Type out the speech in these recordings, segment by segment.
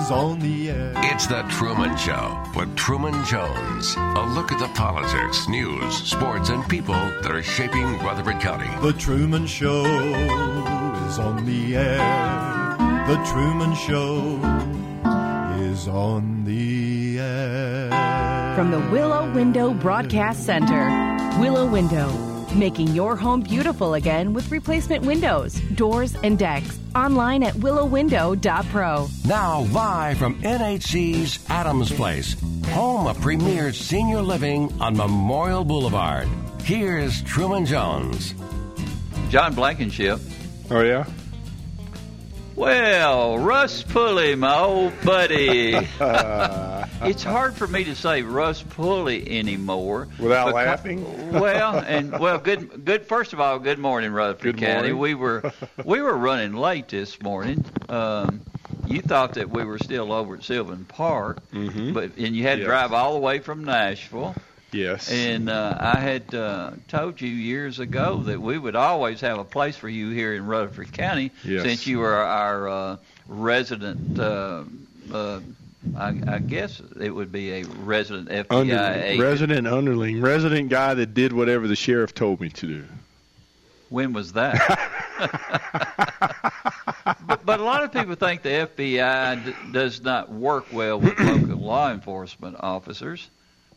is on the air. It's the Truman Show with Truman Jones. A look at the politics, news, sports, and people that are shaping Rutherford County. The Truman Show is on the air. The Truman Show is on the air. From the Willow Window Broadcast Center, Willow Window, making your home beautiful again with replacement windows, doors, and decks. Online at willowwindow.pro. Now, live from NHC's Adams Place, home of premier senior living on Memorial Boulevard. Here's Truman Jones. John Blankenship. Oh yeah. Well, Russ Pulley, my old buddy. it's hard for me to say Russ Pulley anymore Without Beca- laughing? well, and well, good, good. First of all, good morning, Rutherford Good County. morning. We were we were running late this morning. Um, you thought that we were still over at Sylvan Park, Mhm. but and you had to Yes. drive all the way from Nashville. Yes. And uh, I had uh, told you years ago that we would always have a place for you here in Rutherford County, Yes. since you were our uh, resident. I, I guess it would be a resident FBI Underling, agent. resident underling, resident guy that did whatever the sheriff told me to do. When was that? but, but a lot of people think the FBI d- does not work well with local law enforcement officers.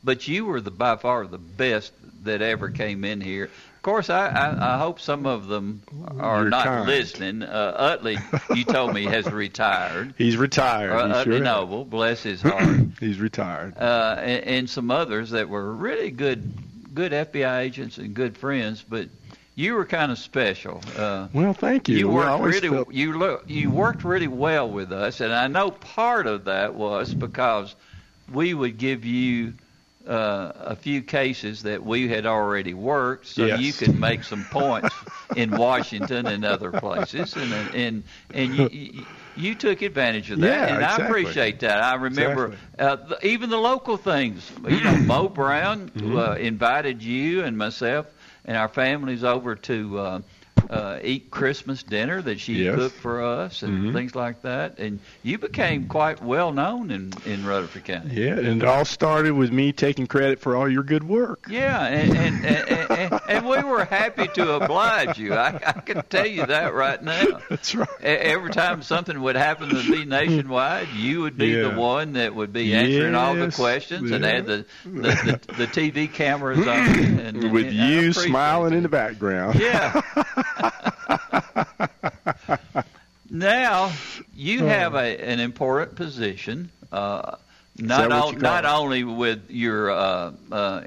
But you were the by far the best that ever came in here. Of course, I, I, I hope some of them are You're not kind. listening. Uh, Utley, you told me, has retired. He's retired. Uh, He Utley sure. Noble, bless his heart. He's retired. uh, and, and some others that were really good, good FBI agents and good friends. But you were kind of special. Uh, Well, thank you. you worked always really felt- you look you worked really well with us, and I know part of that was because we would give you uh, a few cases that we had already worked, so Yes. you could make some points in Washington and other places, and and and you. you you took advantage of that, Yeah, and I appreciate that. I remember uh, the, even the local things. You know, Mo Brown Mm-hmm. uh, invited you and myself and our families over to uh, eat Christmas dinner that she Yes. cooked for us and Mhm. things like that. And you became quite well known in in Rutherford County. Yeah, and it all started with me taking credit for all your good work. Yeah, and and, and, and, and we were happy to oblige you. I, I can tell you that right now. That's right. Every time something would happen to be nationwide, you would be Yeah. the one that would be answering all the Yes, questions and had the the, the, the TV cameras on. you And, With and you smiling in the background. Yeah. now you have a, an important position. Uh, not on, not only with your uh, uh,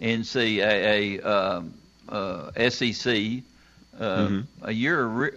NCAA um, uh, SEC. Uh, Mhm. uh, You're re-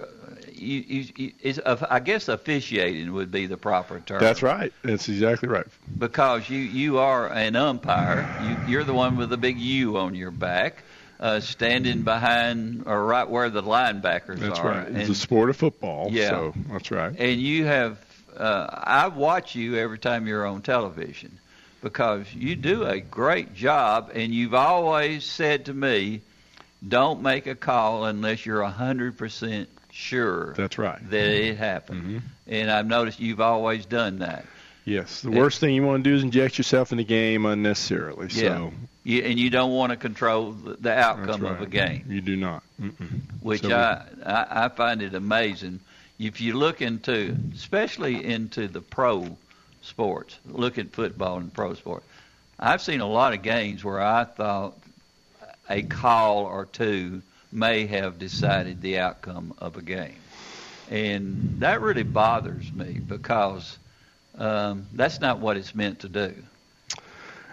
you, you, you, is, uh, I guess officiating would be the proper term. That's right. That's exactly right. because you you are an umpire. You, you're the one with the big U on your back, uh, standing behind or right where the linebackers That's are. right. It's And, the sport of football. Yeah. So that's right. and you have. Uh, I watch you every time you're on television because you do a great job, and you've always said to me, "Don't make a call unless you're a hundred percent sure That's right. that it happened." Mhm. And I've noticed you've always done that. Yes. The Yeah. worst thing you want to do is inject yourself in the game unnecessarily. Yeah. So You, and you don't want to control the, the outcome right. of a game, You do not. Mm-mm. which So- I, I I find it amazing. If you look into, especially into the pro sports, look at football and pro sport. I've seen a lot of games where I thought a call or two may have decided the outcome of a game, and that really bothers me because um, that's not what it's meant to do.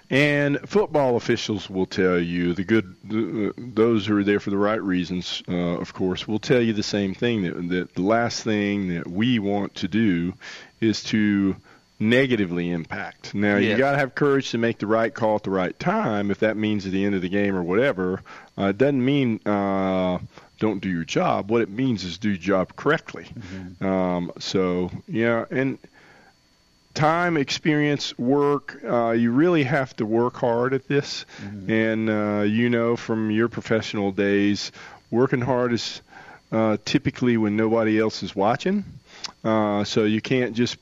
And football officials will tell you the good, the, those who are there for the right reasons, uh, of course, will tell you the same thing. That, that the last thing that we want to do is to negatively impact. Now you Yes. got to have courage to make the right call at the right time. If that means at the end of the game or whatever, uh, it doesn't mean uh, don't do your job. What it means is do your job correctly. Um, so yeah, and time, experience, work. Uh, you really have to work hard at this, and uh, you know from your professional days, working hard is uh, typically when nobody else is watching. Uh, so you can't just.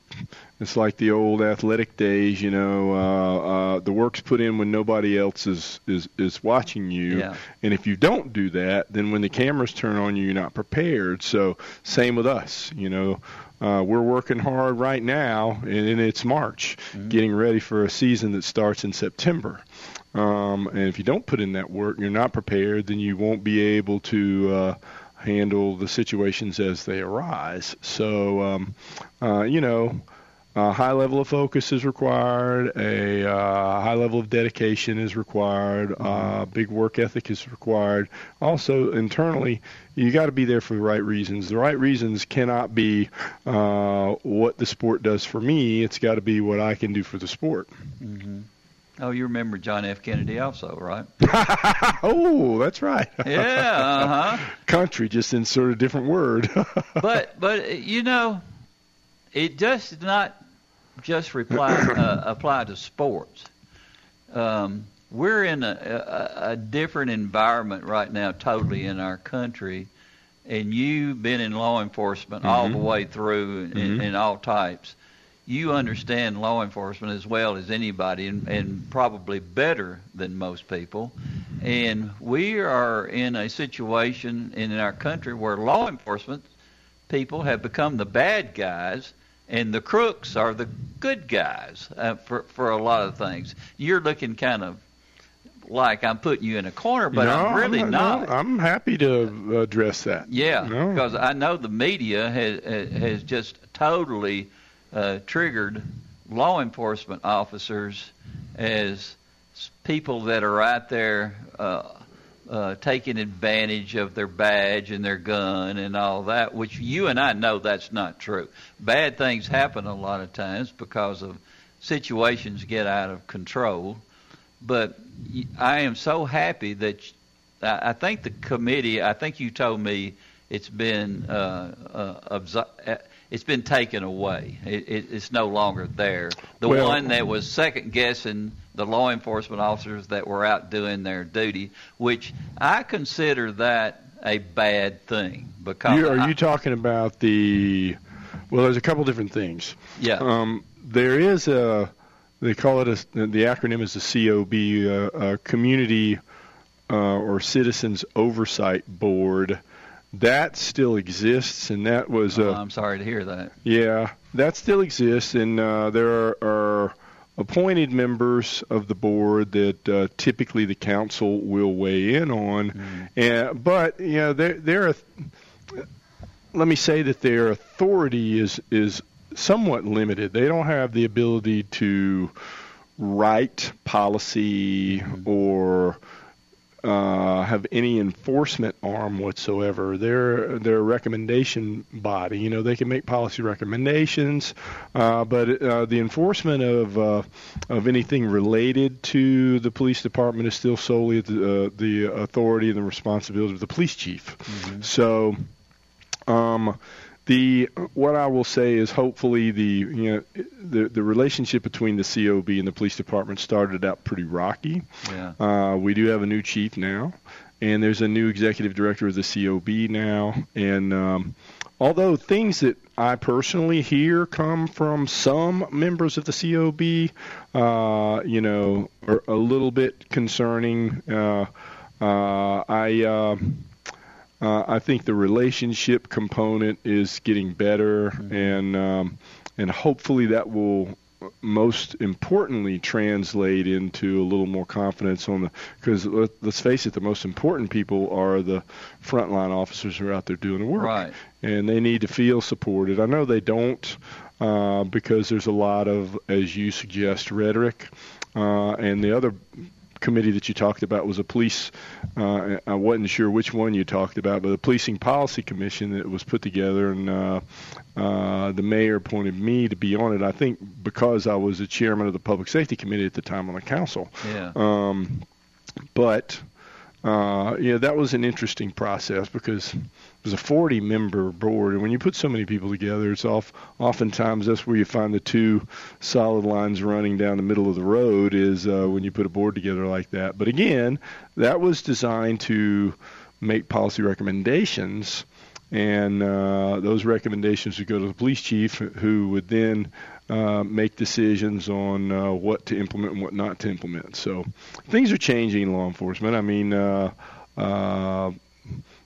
It's like the old athletic days, you know. Uh, uh, the work's put in when nobody else is is is watching you, Yeah. and if you don't do that, then when the cameras turn on you, you're not prepared. So same with us, you know. Uh, we're working hard right now, and, it's March, getting ready for a season that starts in September. Um, and if you don't put in that work, you're not prepared, then you won't be able to uh, handle the situations as they arise. So, um, uh, you know, a high level of focus is required. A uh, high level of dedication is required. Uh, big work ethic is required. Also, internally, you got to be there for the right reasons. The right reasons cannot be uh, what the sport does for me. It's got to be what I can do for the sport. Oh, you remember John F. Kennedy also, right? oh, that's right. Yeah, uh huh. Country, just insert a different word. but but you know, it does not just reply uh, apply to sports. Um, we're in a, a, a different environment right now, totally in our country, and you've been in law enforcement all the way through in, in all types. You understand law enforcement as well as anybody, and, and probably better than most people. And we are in a situation in our country where law enforcement people have become the bad guys and the crooks are the good guys uh, for for a lot of things. You're looking kind of like I'm putting you in a corner, but no, I'm really not. not. No, I'm happy to address that. Yeah, No. because I know the media has has just totally uh, triggered law enforcement officers as people that are out there uh, uh, taking advantage of their badge and their gun and all that, which you and I know that's not true. Bad things happen a lot of times because of situations get out of control. But I am so happy that I think the committee. I think you told me it's been uh, uh, uh, it's been taken away. It, it, it's no longer there. The Well- one that was second guessing the law enforcement officers that were out doing their duty, which I consider that a bad thing because You, are I- you talking about the? Well, there's a couple different things. yeah Um, there is a. They call it a. The acronym is the COB, uh, a Community uh, or Citizens Oversight Board. That still exists, and that was Oh, a. I'm sorry to hear that. Yeah, that still exists, and uh, there are, are appointed members of the board that uh, typically the council will weigh in on. And but you know, they're, they're let me say that their authority is is somewhat limited. They don't have the ability to write policy or uh, have any enforcement arm whatsoever. They're they're a recommendation body. You know, they can make policy recommendations, uh, but uh, the enforcement of uh, of anything related to the police department is still solely the uh, the authority and the responsibility of the police chief. So. Um, the what I will say is hopefully the you know the the relationship between the COB and the police department started out pretty rocky. Yeah. Uh, we do have a new chief now, and there's a new executive director of the COB now. And um, although things that I personally hear come from some members of the COB, uh, you know, are a little bit concerning. Uh, uh, I. Uh, I think the relationship component is getting better, and um, and hopefully that will most importantly translate into a little more confidence on the because let, let's face it, the most important people are the frontline officers who are out there doing the work, Right. and they need to feel supported. I know they don't uh, because there's a lot of, as you suggest, rhetoric, uh, and the other committee that you talked about was a police. Uh, I wasn't sure which one you talked about, but the policing policy commission that was put together, and uh, uh, the mayor appointed me to be on it. I think because I was the chairman of the public safety committee at the time on the council. Yeah. Um, but uh, know that was an interesting process because was a 40 member board, and when you put so many people together, it's off. Oftentimes, that's where you find the two solid lines running down the middle of the road is uh, when you put a board together like that. But again, that was designed to make policy recommendations, and uh, those recommendations would go to the police chief, who would then uh, make decisions on uh, what to implement and what not to implement. So things are changing in law enforcement. I mean, uh, uh,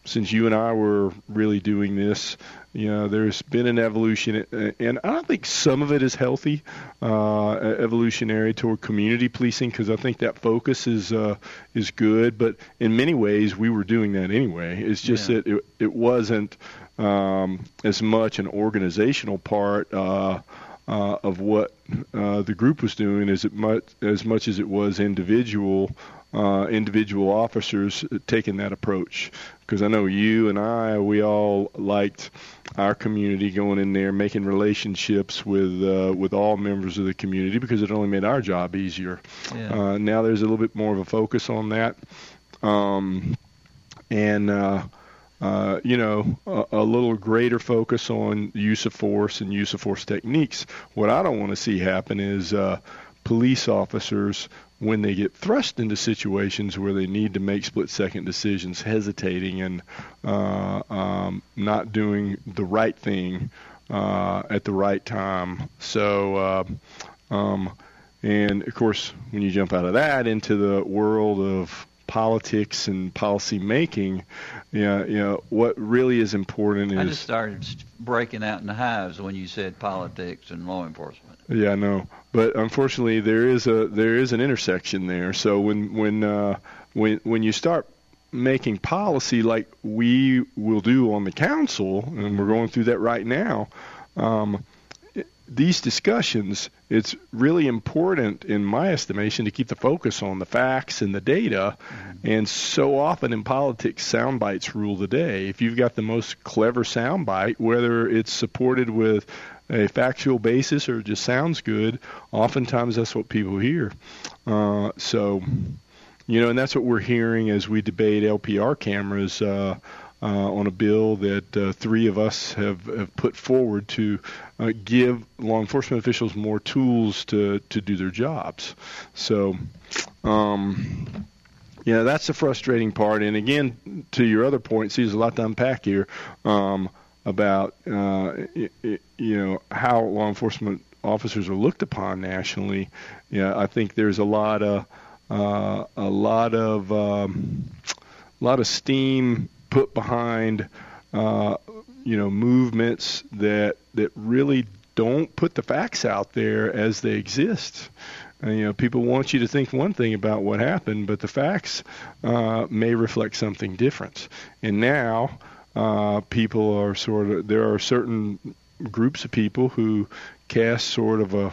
since you and I were really doing this, you know, there's been an evolution, and I think some of it is healthy, uh, evolutionary toward community policing, because I think that focus is uh, is good. But in many ways, we were doing that anyway. It's just Yeah. that it, it wasn't um, as much an organizational part. Uh, uh, of what uh, the group was doing as it much as much as it was individual uh, individual officers taking that approach. Because I know you and I, we all liked our community going in there, making relationships with uh, with all members of the community because it only made our job easier. Yeah. Uh, now there's a little bit more of a focus on that, um, and uh, uh, you know, a, a little greater focus on use of force and use of force techniques. What I don't want to see happen is uh, police officers, when they get thrust into situations where they need to make split second decisions, hesitating and uh, um, not doing the right thing uh, at the right time. So, uh, um, and of course, when you jump out of that into the world of politics and policy making, you know, you know what really is important I is just started breaking out in the hives when you said politics and law enforcement. Yeah, I know, but unfortunately, there is a there is an intersection there. So when when uh, when when you start making policy like we will do on the council, and we're going through that right now, um, these discussions, it's really important, in my estimation, to keep the focus on the facts and the data. And so often in politics, sound bites rule the day. If you've got the most clever sound bite, whether it's supported with a factual basis or just sounds good, oftentimes that's what people hear. Uh, so, you know, and that's what we're hearing as we debate LPR cameras uh, uh, on a bill that uh, three of us have, have put forward to uh, give law enforcement officials more tools to, to do their jobs. So, um, know that's the frustrating part. And again, to your other point, see, there's a lot to unpack here um, about uh, i i you know how law enforcement officers are looked upon nationally. Yeah, I think there's a lot of uh, a lot of um, a lot of steam put behind uh, you know movements that that really don't put the facts out there as they exist. You know, people want you to think one thing about what happened, but the facts uh, may reflect something different. And now, uh, people are sort of there are certain groups of people who cast sort of a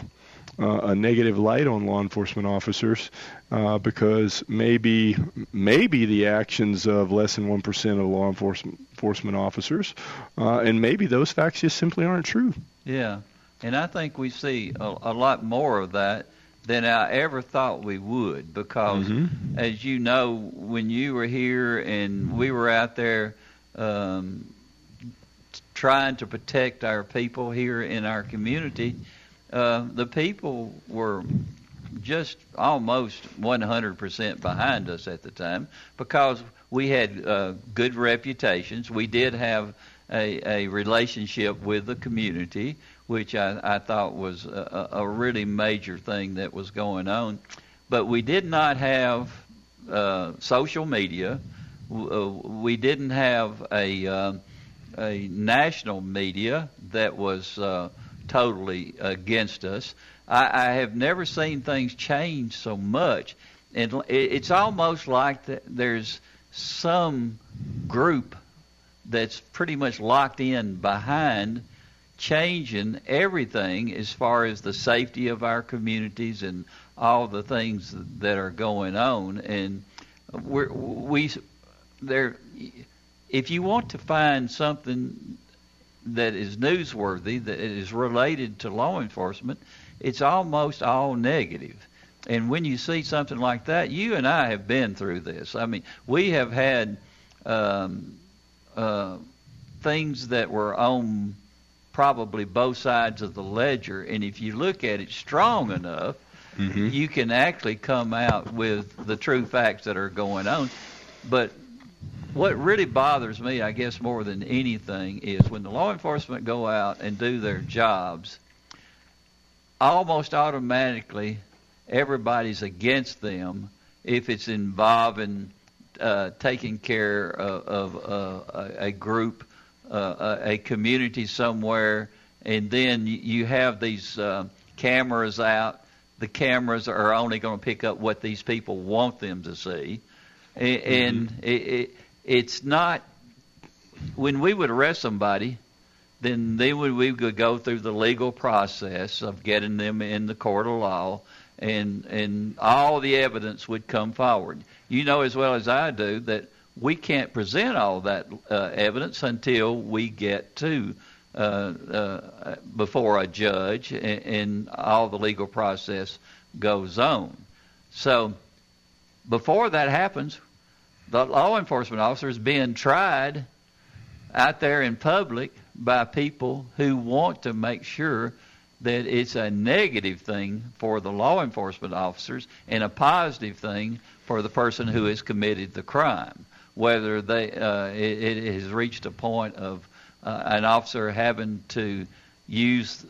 uh, a negative light on law enforcement officers uh, because maybe maybe the actions of less than one percent of law enforcement enforcement officers, uh, and maybe those facts just simply aren't true. Yeah, and I think we see a, a lot more of that than I ever thought we would because, as you know, when you were here and we were out there um, trying to protect our people here in our community, uh, the people were just almost 100% behind us at the time because we had uh, good reputations. We did have a, a relationship with the community, which I, I thought was a, a really major thing that was going on. But we did not have uh, social media. Uh, We didn't have a uh, a national media that was uh, totally against us. I, I have never seen things change so much, and it, it's almost like th- there's some group that's pretty much locked in behind changing everything as far as the safety of our communities and all the things that are going on. And we're, we there, if you want to find something that is newsworthy that is related to law enforcement, it's almost all negative. And when you see something like that, you and I have been through this. I mean, we have had um, uh, things that were on probably both sides of the ledger, and if you look at it strong enough, mm-hmm. you can actually come out with the true facts that are going on. But what really bothers me, I guess, more than anything, is when the law enforcement go out and do their jobs, almost automatically everybody's against them if it's involving uh, taking care of, of uh, a group, uh, a community somewhere, and then you have these uh, cameras out. The cameras are only going to pick up what these people want them to see, and, mm-hmm. and it, it, it's not when we would arrest somebody. Then they would we would go through the legal process of getting them in the court of law, and and all the evidence would come forward you know as well as I do that we can't present all that uh, evidence until we get to uh, uh, before a judge and, and, all the legal process goes on. So before that happens, the law enforcement officer is being tried out there in public by people who want to make sure that it's a negative thing for the law enforcement officers and a positive thing for the person who has committed the crime. Whether they uh, it, it has reached a point of uh, an officer having to use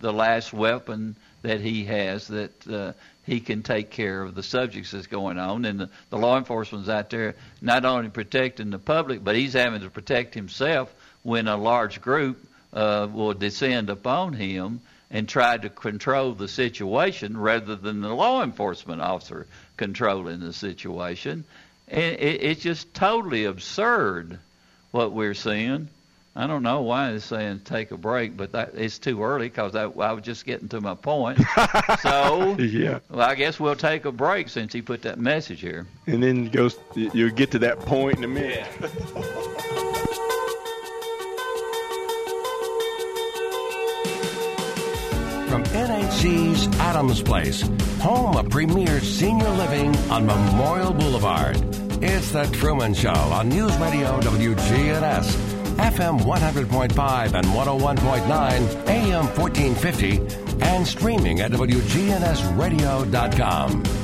the last weapon that he has that uh, he can take care of the subjects that's going on. And the, the law enforcement's out there not only protecting the public, but he's having to protect himself when a large group uh, will descend upon him and try to control the situation rather than the law enforcement officer controlling the situation. And it, it's just totally absurd what we're seeing. I don't know why it's saying take a break, but that, it's too early because I, I, was just getting to my point. so, yeah. Well, I guess we'll take a break since he put that message here. And then goes, you'll get to that point in a minute. from NHC's Adams Place, home of premier senior living on Memorial Boulevard. It's The Truman Show on News Radio WGNS, FM 100.5 and 101.9, AM 1450, and streaming at WGNSradio.com.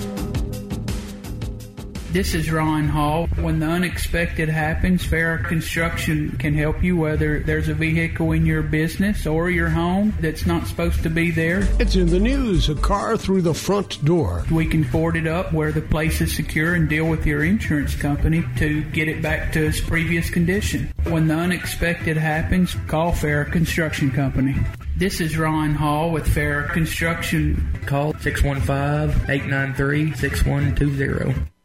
This is Ron Hall. When the unexpected happens, Farrah Construction can help you whether there's a vehicle in your business or your home that's not supposed to be there. It's in the news, a car through the front door. We can board it up where the place is secure and deal with your insurance company to get it back to its previous condition. When the unexpected happens, call Farrah Construction Company. This is Ron Hall with Farrah Construction. Call 615 893 6120.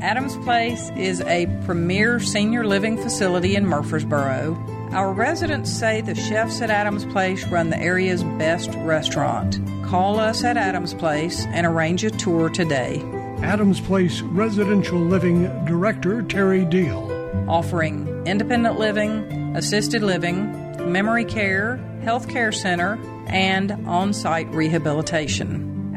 Adams Place is a premier senior living facility in Murfreesboro. Our residents say the chefs at Adams Place run the area's best restaurant. Call us at Adams Place and arrange a tour today. Adams Place Residential Living Director Terry Deal. Offering independent living, assisted living, memory care, health care center, and on site rehabilitation.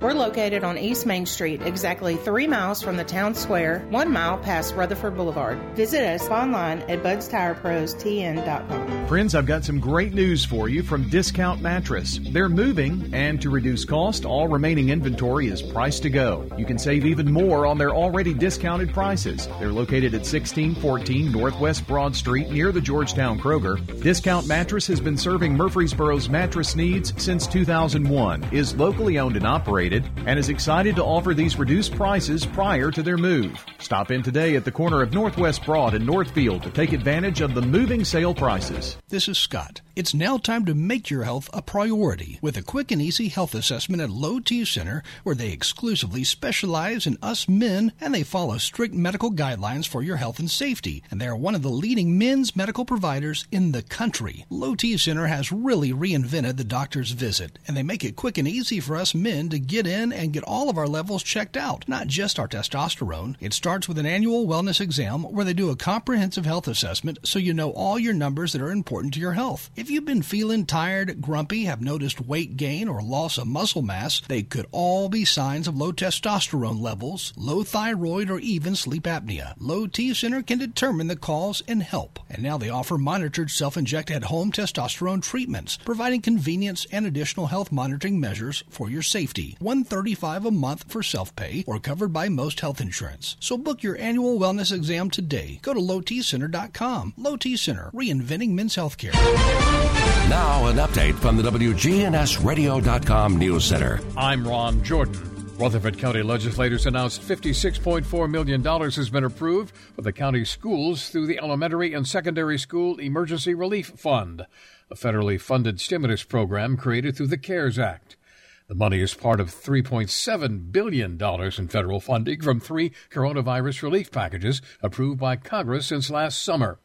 We're located on East Main Street, exactly three miles from the town square, one mile past Rutherford Boulevard. Visit us online at budstireprostn.com. Friends, I've got some great news for you from Discount Mattress. They're moving, and to reduce cost, all remaining inventory is priced to go. You can save even more on their already discounted prices. They're located at 1614 Northwest Broad Street near the Georgetown Kroger. Discount Mattress has been serving Murfreesboro's mattress needs since 2001, is locally owned and operated motivated and is excited to offer these reduced prices prior to their move. Stop in today at the corner of Northwest Broad and Northfield to take advantage of the moving sale prices. This is Scott. It's now time to make your health a priority with a quick and easy health assessment at Low T Center, where they exclusively specialize in us men and they follow strict medical guidelines for your health and safety. And they are one of the leading men's medical providers in the country. Low T Center has really reinvented the doctor's visit, and they make it quick and easy for us men to get in and get all of our levels checked out, not just our testosterone. It starts with an annual wellness exam where they do a comprehensive health assessment so you know all your numbers that are important to your health. If you've been feeling tired, grumpy, have noticed weight gain, or loss of muscle mass, they could all be signs of low testosterone levels, low thyroid, or even sleep apnea. Low T Center can determine the cause and help. And now they offer monitored self inject at home testosterone treatments, providing convenience and additional health monitoring measures for your safety. 135 a month for self pay or covered by most health insurance. So book your annual wellness exam today. Go to lowtcenter.com. Low T Center, reinventing men's healthcare. Now, an update from the WGNSradio.com News Center. I'm Ron Jordan. Rutherford County legislators announced $56.4 million has been approved for the county schools through the Elementary and Secondary School Emergency Relief Fund, a federally funded stimulus program created through the CARES Act. The money is part of $3.7 billion in federal funding from three coronavirus relief packages approved by Congress since last summer.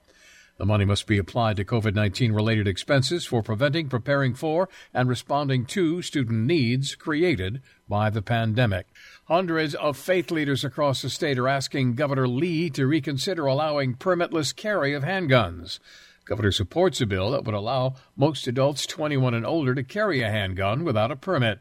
The money must be applied to COVID 19 related expenses for preventing, preparing for, and responding to student needs created by the pandemic. Hundreds of faith leaders across the state are asking Governor Lee to reconsider allowing permitless carry of handguns. Governor supports a bill that would allow most adults 21 and older to carry a handgun without a permit.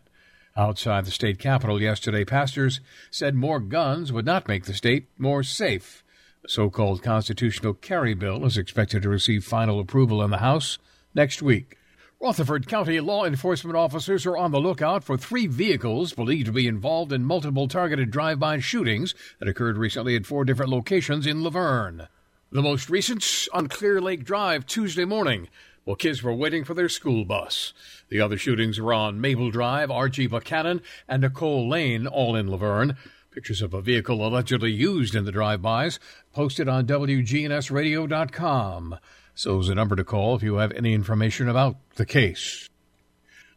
Outside the state capitol yesterday, pastors said more guns would not make the state more safe. The so called constitutional carry bill is expected to receive final approval in the House next week. Rutherford County law enforcement officers are on the lookout for three vehicles believed to be involved in multiple targeted drive by shootings that occurred recently at four different locations in La Vergne. The most recent on Clear Lake Drive Tuesday morning while kids were waiting for their school bus. The other shootings were on Maple Drive, R.G. Buchanan, and Nicole Lane, all in La Vergne. Pictures of a vehicle allegedly used in the drive-bys posted on WGNSradio.com. So is a number to call if you have any information about the case.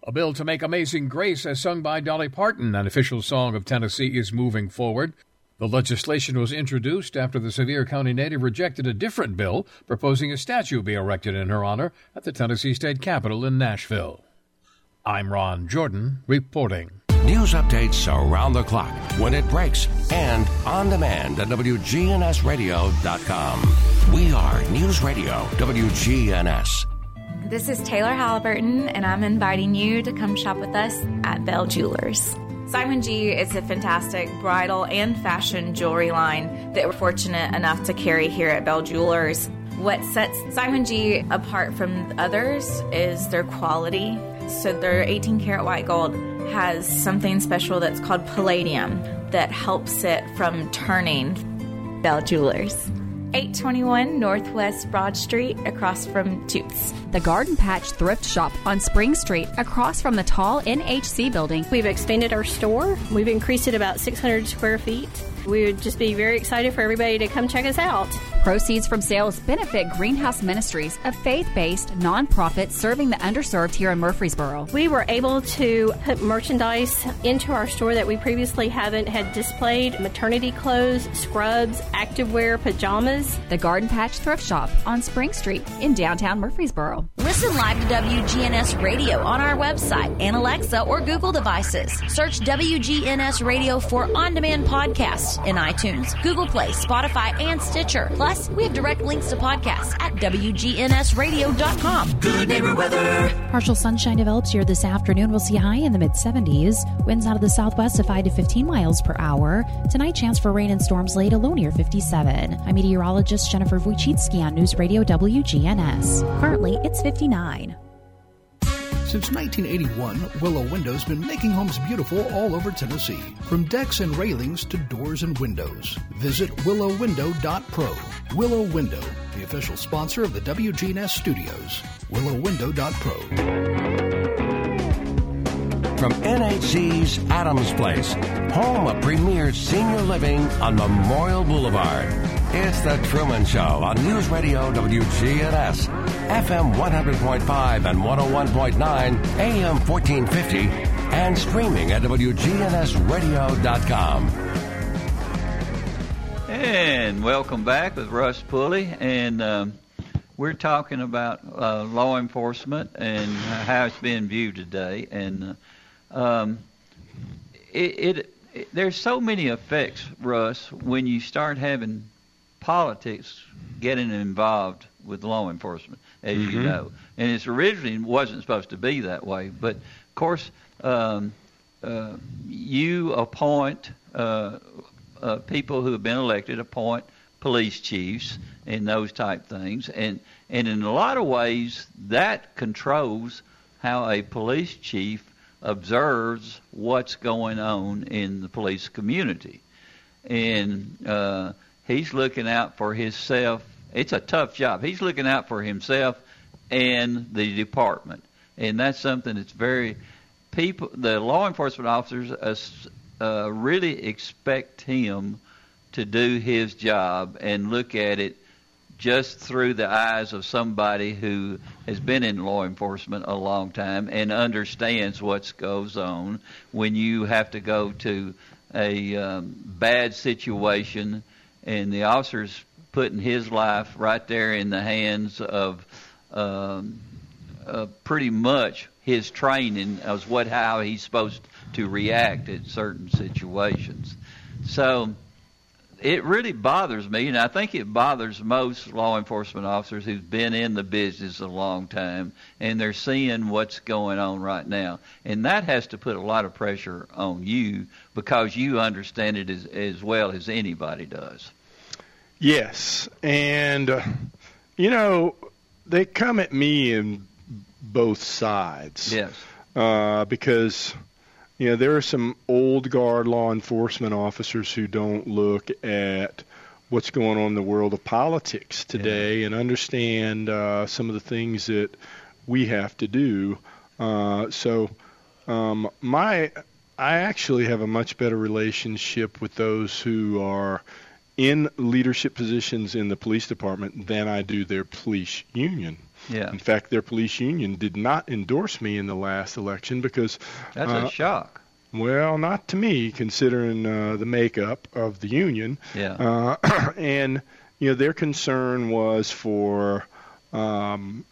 A bill to make Amazing Grace, as sung by Dolly Parton, an official song of Tennessee, is moving forward. The legislation was introduced after the Sevier County native rejected a different bill proposing a statue be erected in her honor at the Tennessee State Capitol in Nashville. I'm Ron Jordan reporting. News updates around the clock, when it breaks, and on demand at WGNSradio.com. We are News Radio WGNS. This is Taylor Halliburton, and I'm inviting you to come shop with us at Bell Jewelers. Simon G is a fantastic bridal and fashion jewelry line that we're fortunate enough to carry here at Bell Jewelers. What sets Simon G apart from others is their quality. So their 18 karat white gold has something special that's called palladium that helps it from turning. Bell Jewelers. 821 Northwest Broad Street, across from Toots. The Garden Patch Thrift Shop on Spring Street, across from the tall NHC building. We've expanded our store. We've increased it about 600 square feet. We would just be very excited for everybody to come check us out. Proceeds from sales benefit Greenhouse Ministries, a faith based nonprofit serving the underserved here in Murfreesboro. We were able to put merchandise into our store that we previously haven't had displayed maternity clothes, scrubs, activewear, pajamas. The Garden Patch Thrift Shop on Spring Street in downtown Murfreesboro. Listen live to WGNS Radio on our website and Alexa or Google devices. Search WGNS Radio for on demand podcasts in iTunes, Google Play, Spotify, and Stitcher. Plus, we have direct links to podcasts at WGNSradio.com. Good neighbor weather. Partial sunshine develops here this afternoon. We'll see high in the mid 70s. Winds out of the southwest of 5 to 15 miles per hour. Tonight, chance for rain and storms late, a low near 57. I'm meteorologist Jennifer Wojcicki on News Radio WGNS. Currently, it's 59. Since 1981, Willow Window's been making homes beautiful all over Tennessee, from decks and railings to doors and windows. Visit willowwindow.pro. Willow Window, the official sponsor of the WGNS studios. willowwindow.pro. from NHC's Adams Place, home of premier senior living on Memorial Boulevard. It's The Truman Show on News Radio WGNS, FM 100.5 and 101.9, AM 1450, and streaming at WGNSradio.com. And welcome back with Russ Pulley, and um, we're talking about uh, law enforcement and how it's being viewed today. And uh, um, it, it, it, there's so many effects, Russ, when you start having politics getting involved with law enforcement, as you Mhm. know. And it's originally wasn't supposed to be that way, but of course, um, uh, you appoint uh, uh, people who have been elected, appoint police chiefs and those type things, and and in a lot of ways that controls how a police chief observes what's going on in the police community, and uh, he's looking out for himself. It's a tough job. He's looking out for himself and the department, and that's something that's very people. The law enforcement officers uh, uh, really expect him to do his job and look at it just through the eyes of somebody who has been in law enforcement a long time and understands what goes on when you have to go to a um, bad situation and the officer's putting his life right there in the hands of um, uh, pretty much his training as what how he's supposed to react in certain situations. So it really bothers me, and I think it bothers most law enforcement officers who've been in the business a long time, and they're seeing what's going on right now, and that has to put a lot of pressure on you because you understand it as, as well as anybody does. Yes, and uh, you know they come at me in both sides. Yes. Uh, because you know there are some old guard law enforcement officers who don't look at what's going on in the world of politics today and understand uh, some of the things that we have to do. Uh, so um, my I actually have a much better relationship with those who are in leadership positions in the police department than I do their police union. Yeah. In fact, their police union did not endorse me in the last election because That's uh, a shock. well, not to me, considering uh, the makeup of the union. Yeah. Uh, and you know, their concern was for um,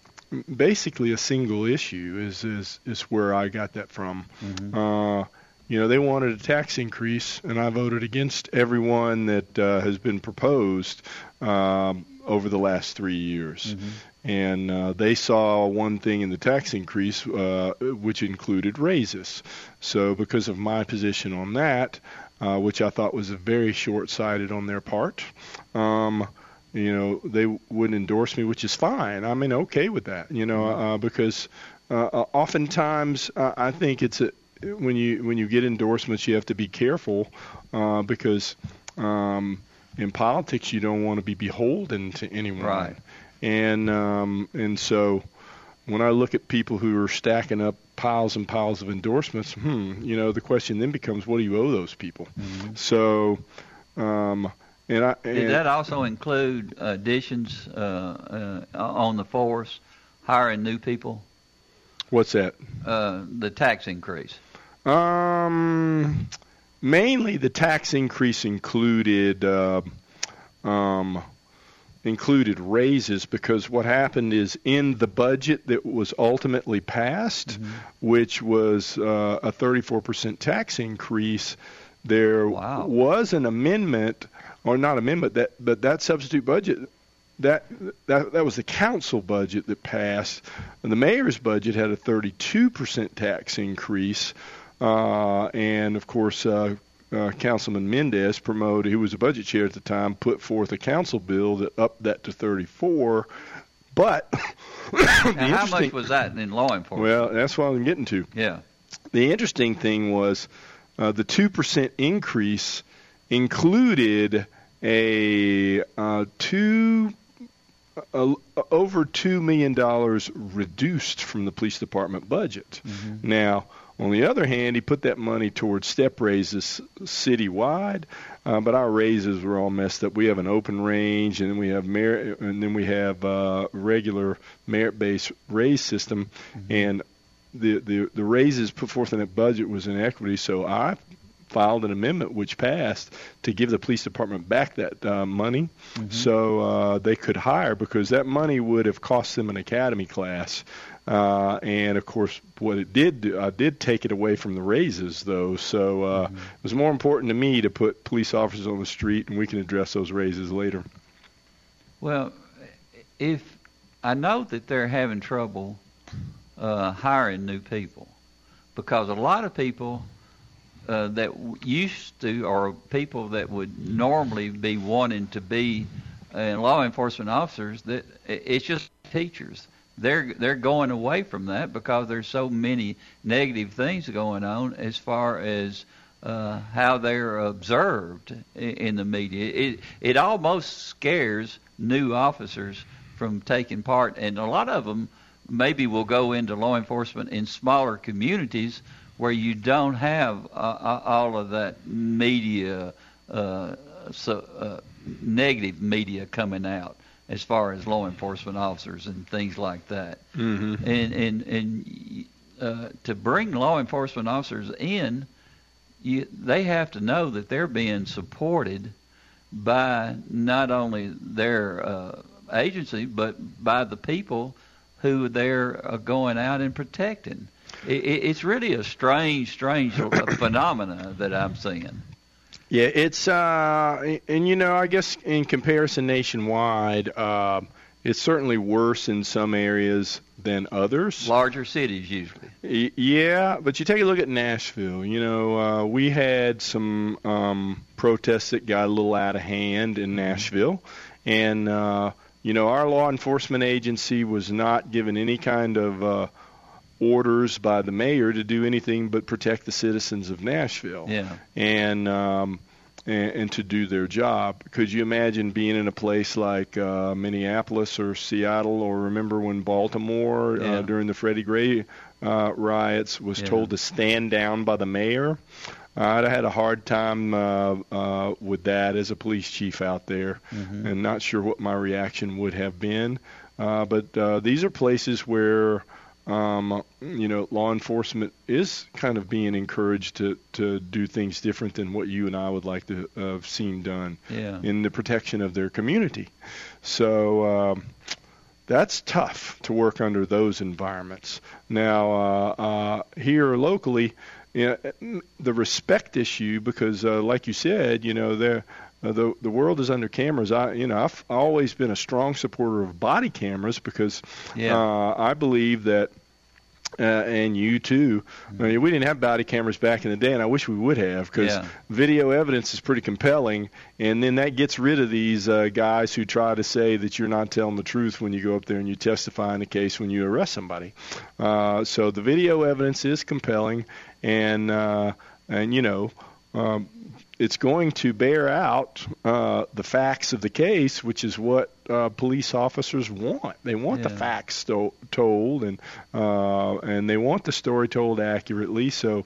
basically a single issue. Is is is where I got that from. Uh, you know, they wanted a tax increase, and I voted against everyone that uh, has been proposed um, over the last three years. And uh, they saw one thing in the tax increase, uh, which included raises. So, because of my position on that, uh, which I thought was very short-sighted on their part, um, you know, they wouldn't endorse me, which is fine. I'm in okay with that, you know, uh, because uh, uh, oftentimes uh, I think it's a, when you when you get endorsements, you have to be careful uh, because um, in politics you don't want to be beholden to anyone. Right. And um, and so when I look at people who are stacking up piles and piles of endorsements, hmm, you know, the question then becomes, what do you owe those people? So, um, and I and Did that also include additions uh, uh, on the force, hiring new people? what's that? Uh, the tax increase. Um, mainly the tax increase included uh, um, included raises because what happened is in the budget that was ultimately passed, which was uh, a 34% tax increase, there was an amendment, or not amendment, that but that substitute budget. That, that that was the council budget that passed, and the mayor's budget had a 32% tax increase, and of course, uh, uh, Councilman Mendes promoted, who was the budget chair at the time, put forth a council bill that upped that to 34. But how much was that in law enforcement? well, that's what I'm getting to. Yeah. The interesting thing was uh, the two percent increase included a uh, two uh, over two million dollars reduced from the police department budget. Now, On the other hand, he put that money towards step raises citywide, uh, but our raises were all messed up. We have an open range, and then we have merit, and then we have uh, regular merit-based raise system, and the, the the raises put forth in that budget was inequity. So I filed an amendment which passed to give the police department back that uh, money so uh, they could hire because that money would have cost them an academy class. Uh, and of course, what it did do, I did take it away from the raises, though. So uh, it was more important to me to put police officers on the street, and we can address those raises later. Well, if I know that they're having trouble uh, hiring new people, because a lot of people uh, that used to, or people that would normally be wanting to be uh, law enforcement officers, that it's just teachers. They're they're going away from that because there's so many negative things going on as far as uh, how they're observed in the media. It it almost scares new officers from taking part, and a lot of them maybe will go into law enforcement in smaller communities where you don't have uh, all of that media, uh, so uh, negative media coming out as far as law enforcement officers and things like that. Mm-hmm. And and and uh, to bring law enforcement officers in, you, they have to know that they're being supported by not only their uh, agency but by the people who they're uh, going out and protecting. It, it, it's really a strange, strange phenomena that I'm seeing. Yeah, it's uh, and you know, I guess in comparison nationwide, uh, it's certainly worse in some areas than others. Larger cities usually. Y- Yeah, but you take a look at Nashville. You know, uh, we had some um, protests that got a little out of hand in Nashville, and uh, you know, our law enforcement agency was not given any kind of uh, orders by the mayor to do anything but protect the citizens of Nashville Yeah. and um, and, and to do their job. Could you imagine being in a place like uh, Minneapolis or Seattle, or remember when Baltimore Yeah. uh, during the Freddie Gray uh, riots was Yeah. told to stand down by the mayor? I'd have had a hard time uh, uh, with that as a police chief out there, Mhm. and not sure what my reaction would have been. Uh, but uh, these are places where um, you know, law enforcement is kind of being encouraged to, to do things different than what you and I would like to have seen done Yeah. in the protection of their community. So um, that's tough to work under those environments. Now, uh, uh, here locally, you know, the respect issue, because uh, like you said, you know, there. Uh, the the world is under cameras. I you know I've always been a strong supporter of body cameras because Yeah. uh, I believe that uh, and you too. I mean, we didn't have body cameras back in the day, and I wish we would have because Yeah. video evidence is pretty compelling. And then that gets rid of these uh, guys who try to say that you're not telling the truth when you go up there and you testify in a case when you arrest somebody. Uh, so the video evidence is compelling, and uh, and you know. Um, it's going to bear out uh, the facts of the case, which is what uh, police officers want. They want the facts to- told, and uh, and they want the story told accurately. So,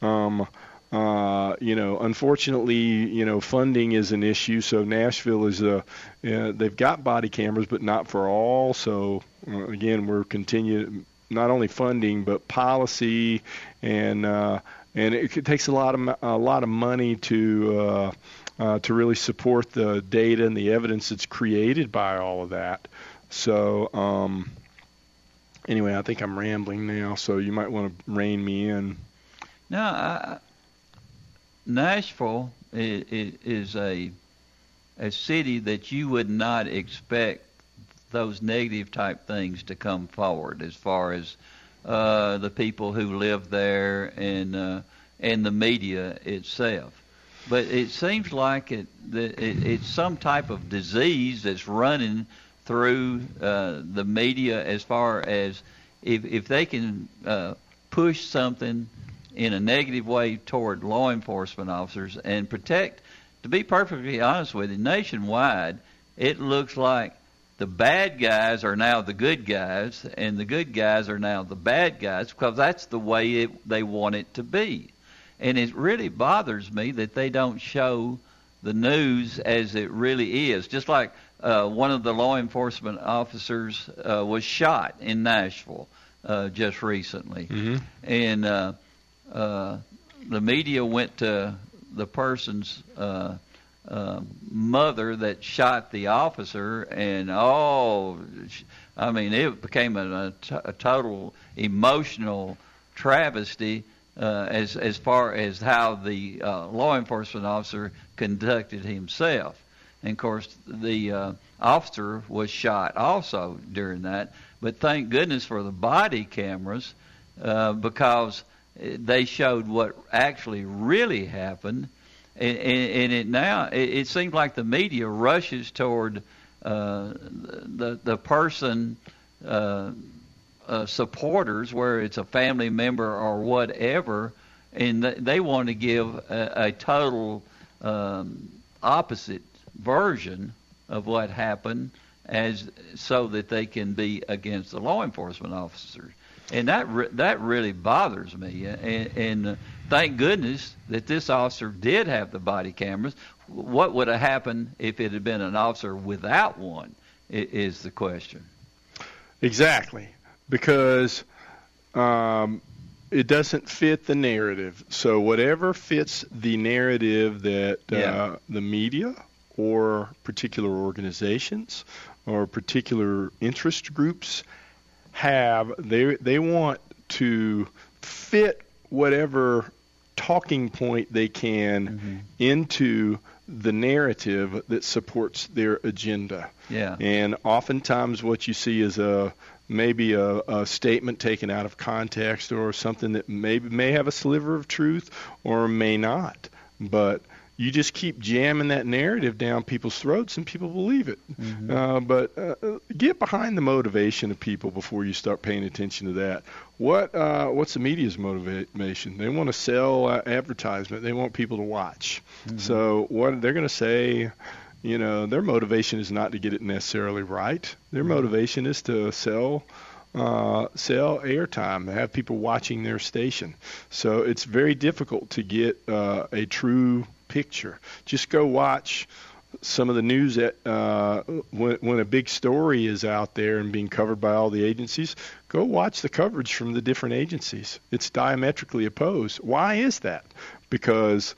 um, uh, you know, unfortunately, you know, funding is an issue. So Nashville is a, uh, they've got body cameras, but not for all. So uh, again, we're continuing not only funding but policy and uh, and it c- takes a lot of a lot of money to uh, uh, to really support the data and the evidence that's created by all of that. So um, anyway, I think I'm rambling now, so you might want to rein me in. No, I, Nashville is, is a a city that you would not expect those negative type things to come forward as far as uh, the people who live there and uh, and the media itself. But it seems like it, that it it's some type of disease that's running through uh, the media as far as if if they can uh, push something in a negative way toward law enforcement officers and protect. To be perfectly honest with you, nationwide, it looks like the bad guys are now the good guys, and the good guys are now the bad guys because that's the way it, they want it to be. And it really bothers me that they don't show the news as it really is. Just like uh, one of the law enforcement officers uh, was shot in Nashville uh, just recently, Mm-hmm. and uh, uh, the media went to the person's uh, mother that shot the officer, and oh, I mean, it became a, a, t- a total emotional travesty uh, as as far as how the uh, law enforcement officer conducted himself. And of course, the uh, officer was shot also during that. But thank goodness for the body cameras uh, because they showed what actually really happened. And, and, it now it, it seems like the media rushes toward uh, the the person uh, uh, supporters, where it's a family member or whatever, and th- they want to give a, a total um, opposite version of what happened, as so that they can be against the law enforcement officers, and that re- that really bothers me. And, and uh, thank goodness that this officer did have the body cameras. What would have happened if it had been an officer without one? Is the question. Exactly, because um, it doesn't fit the narrative. So whatever fits the narrative that uh, the media or particular organizations or particular interest groups have, they they want to fit whatever talking point they can mm-hmm. into the narrative that supports their agenda. Yeah. And oftentimes, what you see is a maybe a, a statement taken out of context or something that may may have a sliver of truth or may not. But you just keep jamming that narrative down people's throats, and people believe it. Uh, but uh, get behind the motivation of people before you start paying attention to that. What uh, what's the media's motivation? They want to sell uh, advertisement. They want people to watch. So what they're going to say you know, their motivation is not to get it necessarily right. Their motivation is to sell uh, sell airtime, have people watching their station. So it's very difficult to get uh, a true picture. Just go watch some of the news that uh, when, when a big story is out there and being covered by all the agencies, go watch the coverage from the different agencies. It's diametrically opposed. Why is that? Because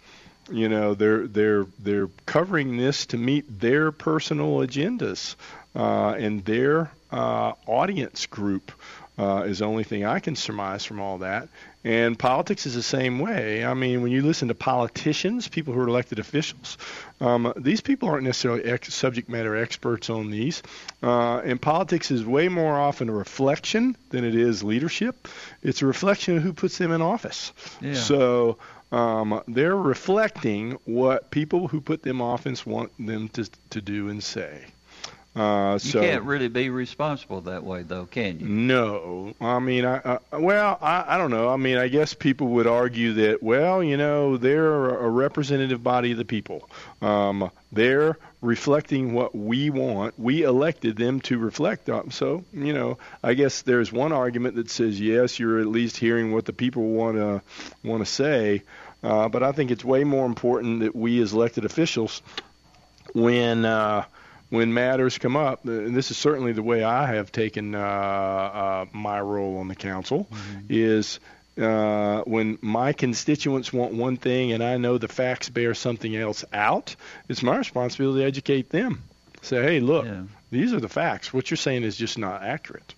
you know they're they're they're covering this to meet their personal agendas uh, and their uh, audience group uh, is the only thing I can surmise from all that. And politics is the same way. I mean, when you listen to politicians, people who are elected officials, um, these people aren't necessarily ex- subject matter experts on these. Uh, and politics is way more often a reflection than it is leadership. It's a reflection of who puts them in office. Yeah. So um, they're reflecting what people who put them in office want them to to do and say. Uh, You so can't really be responsible that way, though, can you? no, I mean, I, I well, I, I don't know. I mean, I guess people would argue that, well, you know, they're a representative body of the people. Um, they're reflecting what we want. We elected them to reflect on. So, you know, I guess there's one argument that says yes, you're at least hearing what the people want to want to say. Uh, but I think it's way more important that we, as elected officials, when uh, when matters come up, and this is certainly the way I have taken uh, uh, my role on the council, is uh, when my constituents want one thing and I know the facts bear something else out, it's my responsibility to educate them. Say, hey, look, these are the facts. What you're saying is just not accurate.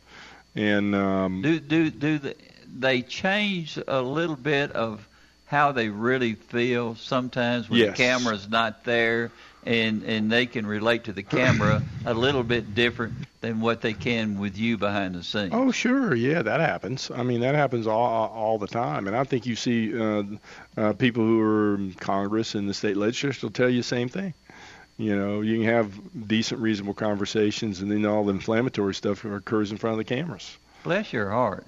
And um, Do do do the, they change a little bit of how they really feel sometimes when Yes. the camera's not there, and and they can relate to the camera a little bit different than what they can with you behind the scenes. Oh, sure, yeah, that happens. I mean, that happens all all the time, and I think you see uh, uh, people who are in Congress and the state legislature will tell you the same thing. You know, you can have decent, reasonable conversations, and then all the inflammatory stuff occurs in front of the cameras. Bless your heart.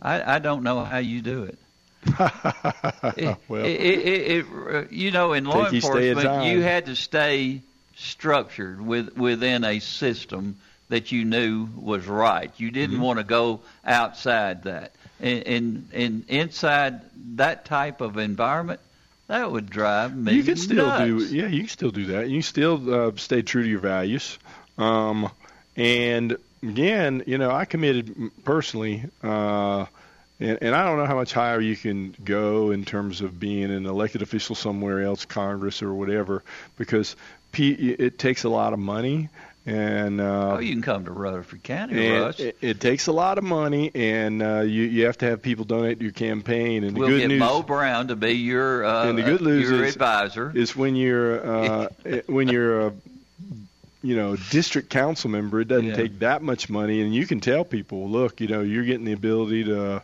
I I don't know how you do it. Well, it, it, it, uh, you know, in law Take each day at a enforcement, you had to stay structured with, within a system that you knew was right. You didn't Mm-hmm. want to go outside that. And, and, and inside that type of environment, that would drive me you can still nuts. do yeah you can still do that you can still uh, stay true to your values um, and again you know i committed personally uh, and, and i don't know how much higher you can go in terms of being an elected official somewhere else congress or whatever because P, it takes a lot of money and uh, Oh, you can come to Rutherford County, and it, it takes a lot of money, and uh, you you have to have people donate to your campaign. And we'll good get news, Mo Brown to be your uh, and the good news your is, advisor. is when you're uh, when you're a you know district council member, it doesn't Yeah. take that much money, and you can tell people, look, you know, you're getting the ability to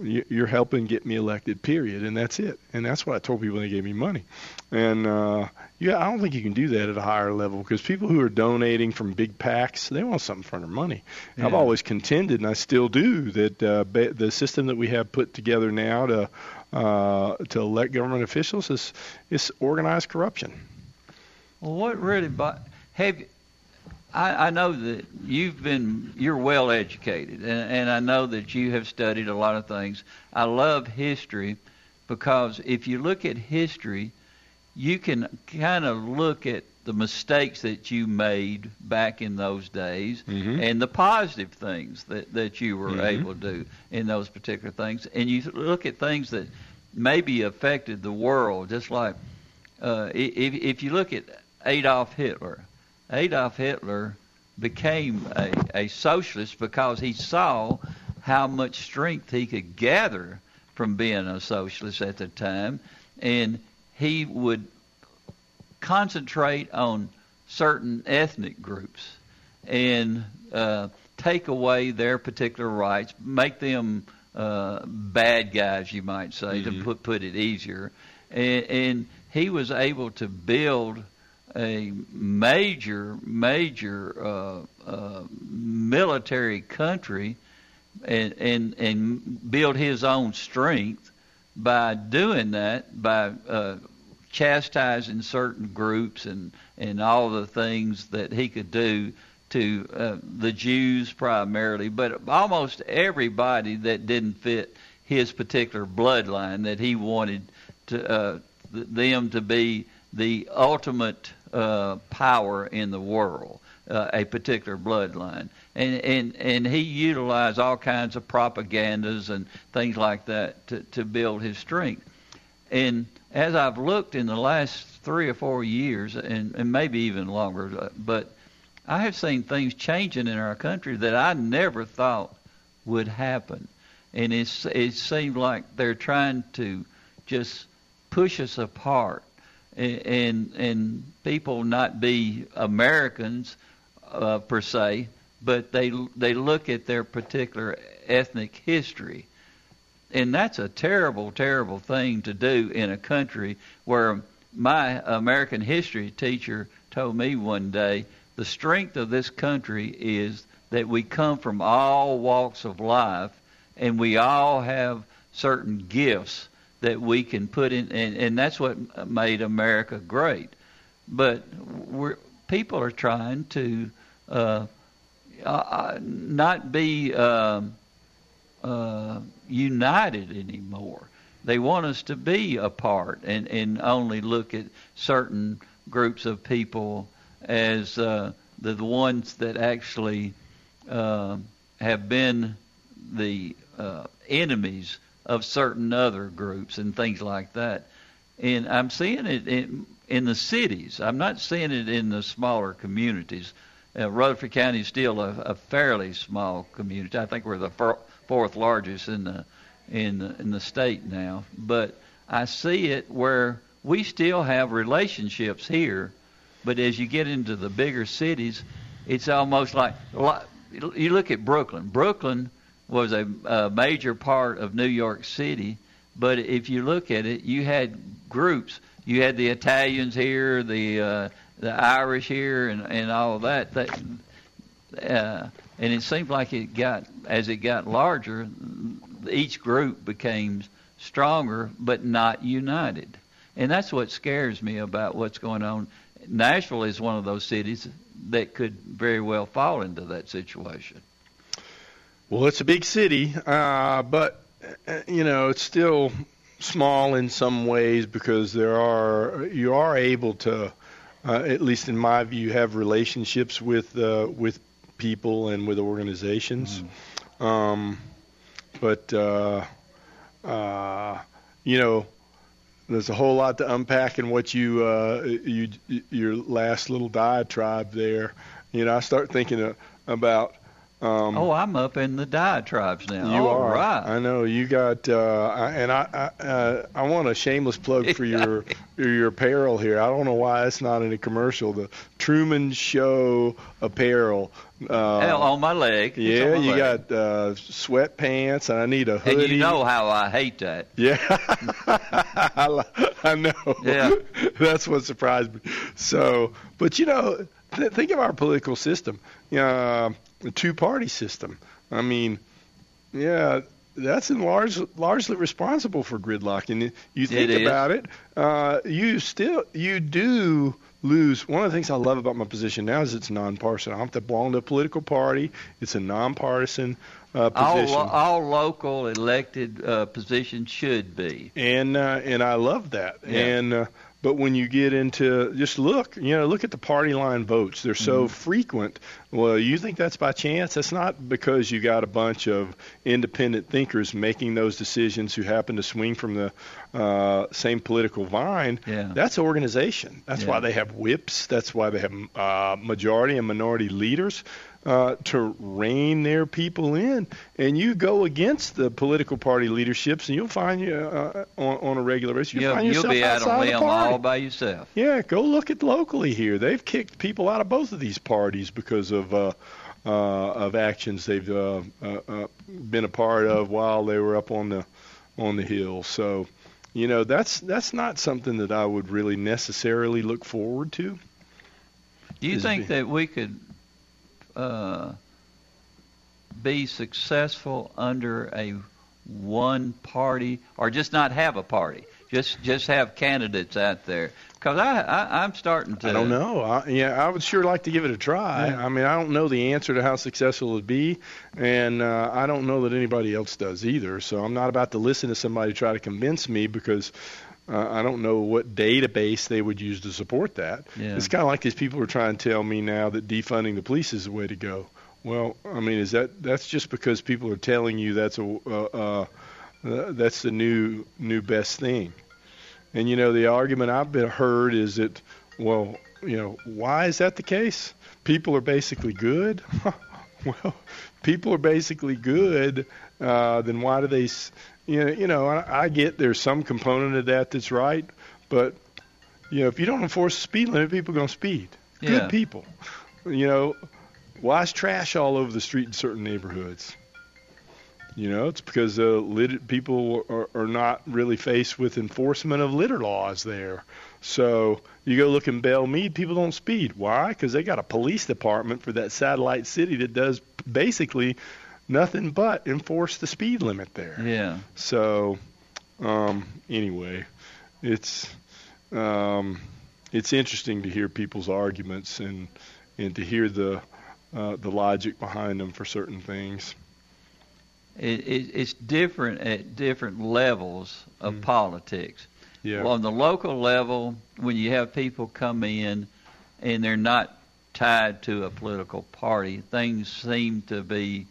you're helping get me elected, period, and that's it. And that's what I told people when they gave me money. And uh, yeah, I don't think you can do that at a higher level because people who are donating from big PACs, they want something for their money. I've always contended, and I still do, that uh, ba- the system that we have put together now to uh, to elect government officials is is organized corruption. Well, what really but have you- I, I know that you've been you're well educated, and, and I know that you have studied a lot of things. I love history because if you look at history, you can kind of look at the mistakes that you made back in those days and the positive things that, that you were Mhm. able to do in those particular things. And you look at things that maybe affected the world, just like uh, i- if, if you look at Adolf Hitler, Adolf Hitler became a, a socialist because he saw how much strength he could gather from being a socialist at the time, and he would concentrate on certain ethnic groups and uh, take away their particular rights, make them uh, bad guys, you might say, to put put it easier. And, and he was able to build a major, major uh, uh, military country and, and and build his own strength by doing that by uh, chastising certain groups and and all the things that he could do to uh, the Jews primarily, but almost everybody that didn't fit his particular bloodline that he wanted to uh, th- them to be the ultimate uh, power in the world, uh, a particular bloodline, and and and he utilized all kinds of propagandas and things like that to to build his strength. And as I've looked in the last three or four years, and, and maybe even longer, uh, but I have seen things changing in our country that I never thought would happen. And it's, it seemed like they're trying to just push us apart and, and, people not be Americans uh, per se, but they, they look at their particular ethnic history. And that's a terrible, terrible thing to do in a country where my American history teacher told me one day the strength of this country is that we come from all walks of life and we all have certain gifts that we can put in, and, and that's what made America great. But we're, people are trying to uh, uh, not be. Um, uh, united anymore. They want us to be apart and, and only look at certain groups of people as uh, the, the ones that actually uh, have been the uh, enemies of certain other groups and things like that. And I'm seeing it in, in the cities. I'm not seeing it in the smaller communities. Uh, Rutherford County is still a, a fairly small community. I think we're the fir- fourth largest in the in the, in the state now. But I see it where we still have relationships here, but as you get into the bigger cities, it's almost like you look at Brooklyn. Brooklyn was a, a major part of New York City, but if you look at it, you had groups. You had the Italians here, the uh, the Irish here, and and all of that. That uh, and it seemed like it got as it got larger, each group became stronger but not united, and that's what scares me about what's going on Nashville is one of those cities that could very well fall into that situation. Well, it's a big city, uh, but uh, you know it's still small in some ways because there are you are able to, uh, at least in my view, have relationships with uh, with people and with organizations. Mm. Um, but uh, uh, you know, there's a whole lot to unpack in what you uh, you your last little diatribe there. You know, I start thinking about um, oh, I'm up in the diatribes now. You All are. right. I know you got, uh, and I I, uh, I want a shameless plug for your your apparel here. I don't know why it's not in a commercial. The Truman Show apparel. Uh, Hell, on my leg. Yeah, my you leg. got uh, sweatpants, and I need a hoodie. And you know how I hate that. Yeah, I, I know. Yeah. that's what surprised me. So, but you know, th- think of our political system. Uh, the two-party system. I mean, yeah, that's in large, largely responsible for gridlock. And you think It about it, uh, you still you do lose. One of the things I love about my position now is it's nonpartisan. I don't have to belong to a political party. It's a nonpartisan uh, all, position. lo- all local elected uh, positions should be. and uh, and I love that. Yeah. And uh, but when you get into just look, you know, look at the party line votes. They're so Mhm. frequent. Well, you think that's by chance? That's not because you got a bunch of independent thinkers making those decisions who happen to swing from the uh, same political vine. Yeah. That's organization. That's Yeah. why they have whips. That's why they have uh, majority and minority leaders uh, to rein their people in. And you go against the political party leaderships, and you'll find you uh, on, on a regular basis. You'll, You'll, find you'll yourself be out outside on the party. all by yourself. Yeah, go look at locally here. They've kicked people out of both of these parties because of uh, uh, of actions they've uh, uh, uh, been a part of while they were up on the on the hill. So, you know, that's that's not something that I would really necessarily look forward to. Do you think be- that we could uh, be successful under a one party, or just not have a party? Just just have candidates out there. Because I, I I'm starting to. I don't know. I, yeah, I would sure like to give it a try. Yeah. I mean, I don't know the answer to how successful it would be, and uh, I don't know that anybody else does either. So I'm not about to listen to somebody try to convince me because uh, I don't know what database they would use to support that. Yeah. It's kind of like these people are trying to tell me now that defunding the police is the way to go. Well, I mean, is that that's just because people are telling you that's a uh, uh, uh, that's the new new best thing. And you know, the argument I've been heard is that, well, you know, why is that the case? People are basically good. well, people are basically good. Uh, then why do they? You know, you know, I, I get there's some component of that that's right, but you know, if you don't enforce the speed limit, people are going to speed. Yeah. Good people. You know, why is trash all over the street in certain neighborhoods? You know, it's because uh, lit- people are, are not really faced with enforcement of litter laws there. So you go look in Belle Meade, people don't speed. Why? Because they got a police department for that satellite city that does basically nothing but enforce the speed limit there. Yeah. So, um, anyway, it's um, it's interesting to hear people's arguments and and to hear the uh, the logic behind them for certain things. It, it, it's different at different levels of politics. Yeah. Well, on the local level, when you have people come in and they're not tied to a political party, things seem to be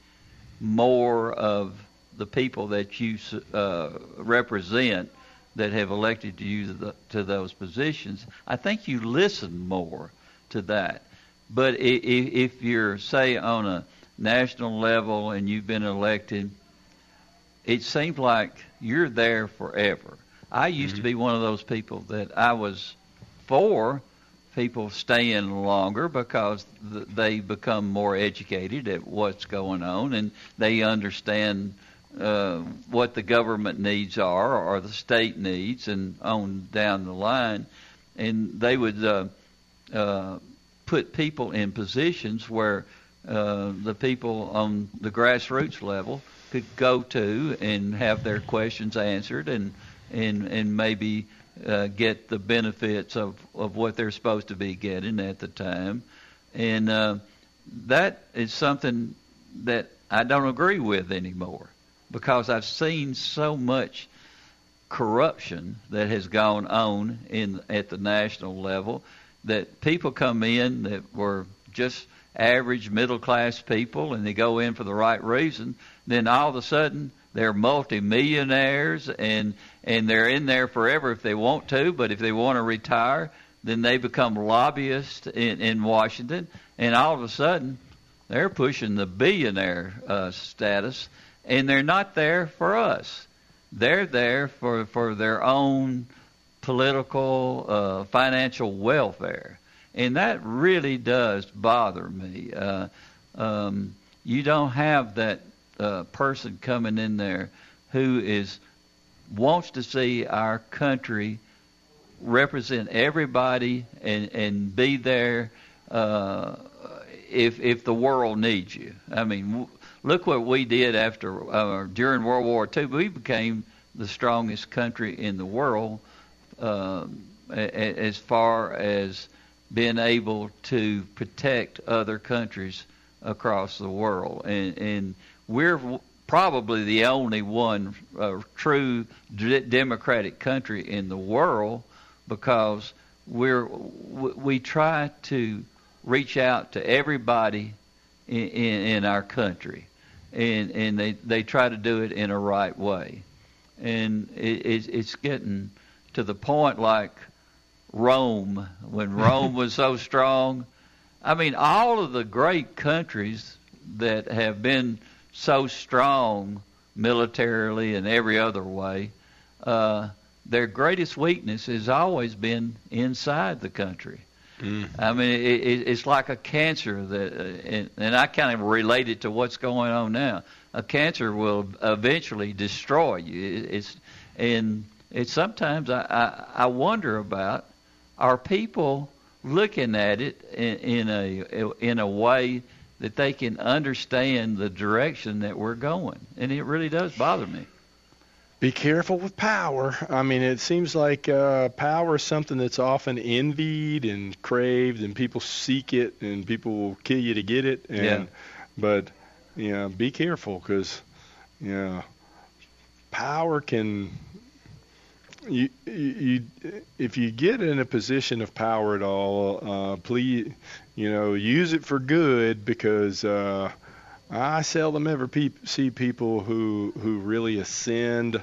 more of the people that you uh, represent that have elected you to, the, to those positions. I think you listen more to that. But if you're, say, on a national level and you've been elected, it seems like you're there forever. I used to be one of those people that I was for people staying longer because th- they become more educated at what's going on and they understand uh, what the government needs are or the state needs and on down the line. And they would uh, uh, put people in positions where uh, the people on the grassroots level could go to and have their questions answered and and and maybe uh, get the benefits of of what they're supposed to be getting at the time, and uh, that is something that I don't agree with anymore because I've seen so much corruption that has gone on in at the national level that people come in that were just average middle class people and they go in for the right reason. Then all of a sudden they're multimillionaires and and they're in there forever if they want to but if they want to retire then they become lobbyists in in Washington. And all of a sudden they're pushing the billionaire uh, status and they're not there for us. They're there for for their own political uh, financial welfare. And that really does bother me. Uh, um, you don't have that uh, person coming in there who is wants to see our country represent everybody and and be there uh, if if the world needs you. I mean, look what we did after uh, during World War II. We became the strongest country in the world uh, as far as being able to protect other countries across the world, and, and we're probably the only one uh, true d- democratic country in the world because we're we try to reach out to everybody in, in, in our country, and and they they try to do it in a right way, and it, it's, it's getting to the point like Rome when Rome was so strong. I mean, all of the great countries that have been so strong militarily and every other way, uh, their greatest weakness has always been inside the country. Mm. I mean, it, it, it's like a cancer that, uh, and, and I kind of relate it to what's going on now. A cancer will eventually destroy you. It, it's and it's sometimes I, I I wonder about are people looking at it in, in a in a way that they can understand the direction that we're going? And it really does bother me. Be careful with power. I mean, it seems like uh, power is something that's often envied and craved, and people seek it, and people will kill you to get it. And, Yeah. But you know, be careful because you know, power can you, you if you get in a position of power at all, uh, please, you know, use it for good because uh, I seldom ever peop see people who who really ascend,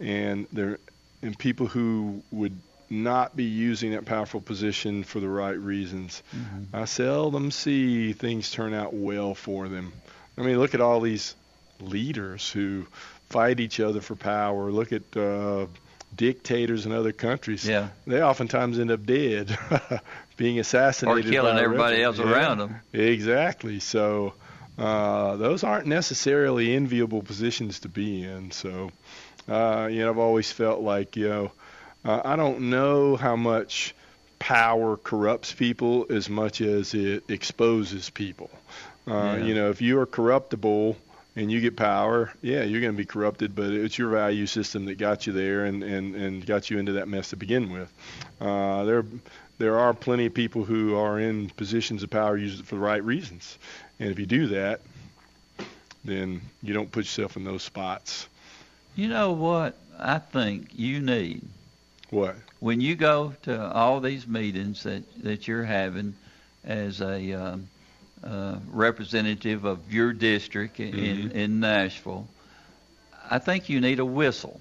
and they're and people who would not be using that powerful position for the right reasons. Mm-hmm. I seldom see things turn out well for them. I mean, look at all these leaders who fight each other for power. Look at uh, dictators in other countries. Yeah. They oftentimes end up dead, being assassinated. Or killing everybody else rebel. around them. Exactly. So uh, those aren't necessarily enviable positions to be in. So, uh, you know, I've always felt like, you know, uh, I don't know how much power corrupts people as much as it exposes people. Uh, Yeah. You know, if you are corruptible and you get power, yeah, you're going to be corrupted, but it's your value system that got you there and, and, and got you into that mess to begin with. Uh, there, there are plenty of people who are in positions of power use it for the right reasons. And if you do that, then you don't put yourself in those spots. You know what I think you need? What? When you go to all these meetings that, that you're having as a um, uh, representative of your district in, Mhm. in Nashville, I think you need a whistle.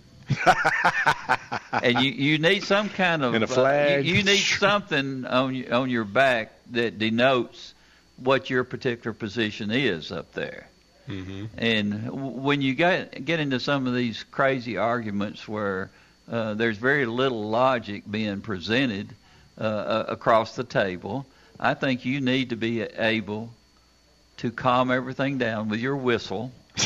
And you, you need some kind of And a uh, flag. you, you need something on on your back that denotes what your particular position is up there. Mm-hmm. And w- when you get get into some of these crazy arguments where uh, there's very little logic being presented uh, uh, across the table, I think you need to be able to calm everything down with your whistle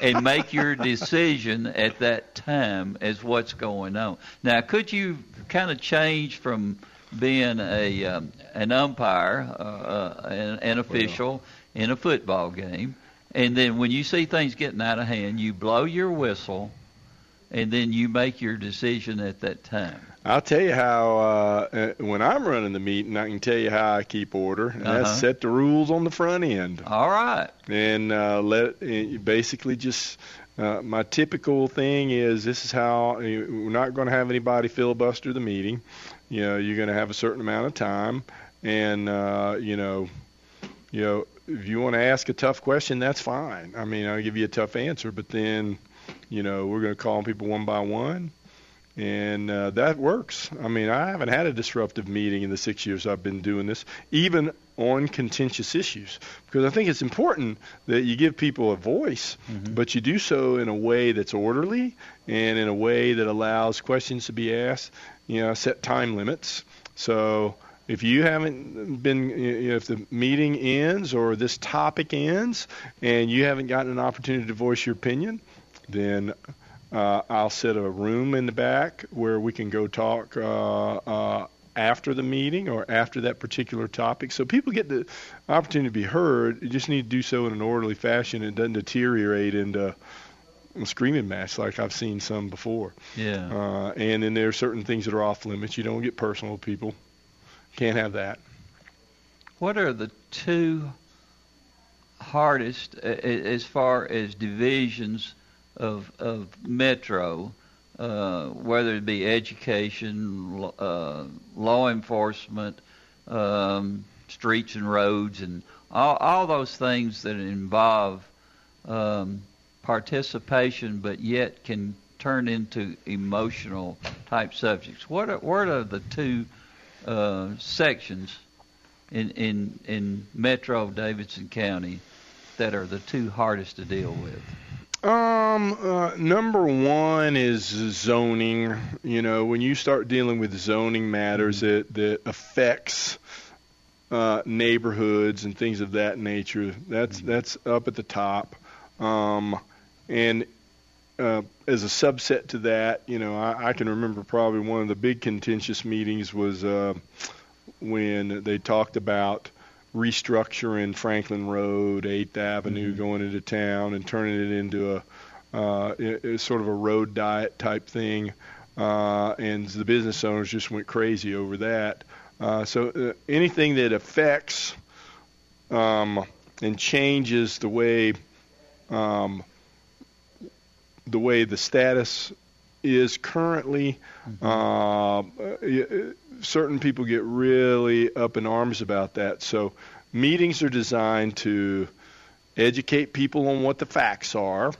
and make your decision at that time as what's going on. Now, could you kind of change from being a um, an umpire, uh, uh, an, an official in a football game, and then when you see things getting out of hand, you blow your whistle and then you make your decision at that time. I'll tell you how uh, uh, when I'm running the meeting, I can tell you how I keep order, and Uh-huh. that's set the rules on the front end. All right. And uh, let uh, basically just uh, my typical thing is this is how we're not going to have anybody filibuster the meeting. You know, you're going to have a certain amount of time, and uh, you know, you know, if you want to ask a tough question, that's fine. I mean, I'll give you a tough answer, but then, you know, we're going to call people one by one, and uh, that works. I mean, I haven't had a disruptive meeting in the six years I've been doing this, even on contentious issues, because I think it's important that you give people a voice, but you do so in a way that's orderly and in a way that allows questions to be asked. You know, set time limits. So if you haven't been, you know, if the meeting ends or this topic ends and you haven't gotten an opportunity to voice your opinion, then uh, I'll set a room in the back where we can go talk uh, uh, after the meeting or after that particular topic. So people get the opportunity to be heard. You just need to do so in an orderly fashion. It doesn't deteriorate into a screaming match like I've seen some before. Yeah. Uh, and then there are certain things that are off limits. You don't get personal with people. Can't have that. What are the two hardest as far as divisions of of metro, uh, whether it be education, uh, law enforcement, um, streets and roads, and all, all those things that involve um, participation, but yet can turn into emotional type subjects. What are, what are the two uh, sections in, in in Metro Davidson County that are the two hardest to deal with? Um, uh, number one is zoning. You know, when you start dealing with zoning matters that that affects uh, neighborhoods and things of that nature, that's that's up at the top. Um, and uh, as a subset to that, you know, I, I can remember probably one of the big contentious meetings was uh, when they talked about restructuring Franklin Road, Eighth Avenue, going into town and turning it into a, uh, i- i- sort of a road diet type thing. Uh, and the business owners just went crazy over that. Uh, so uh, anything that affects um, and changes the way um, the way the status is currently. Y- uh, certain people get really up in arms about that. So meetings are designed to educate people on what the facts are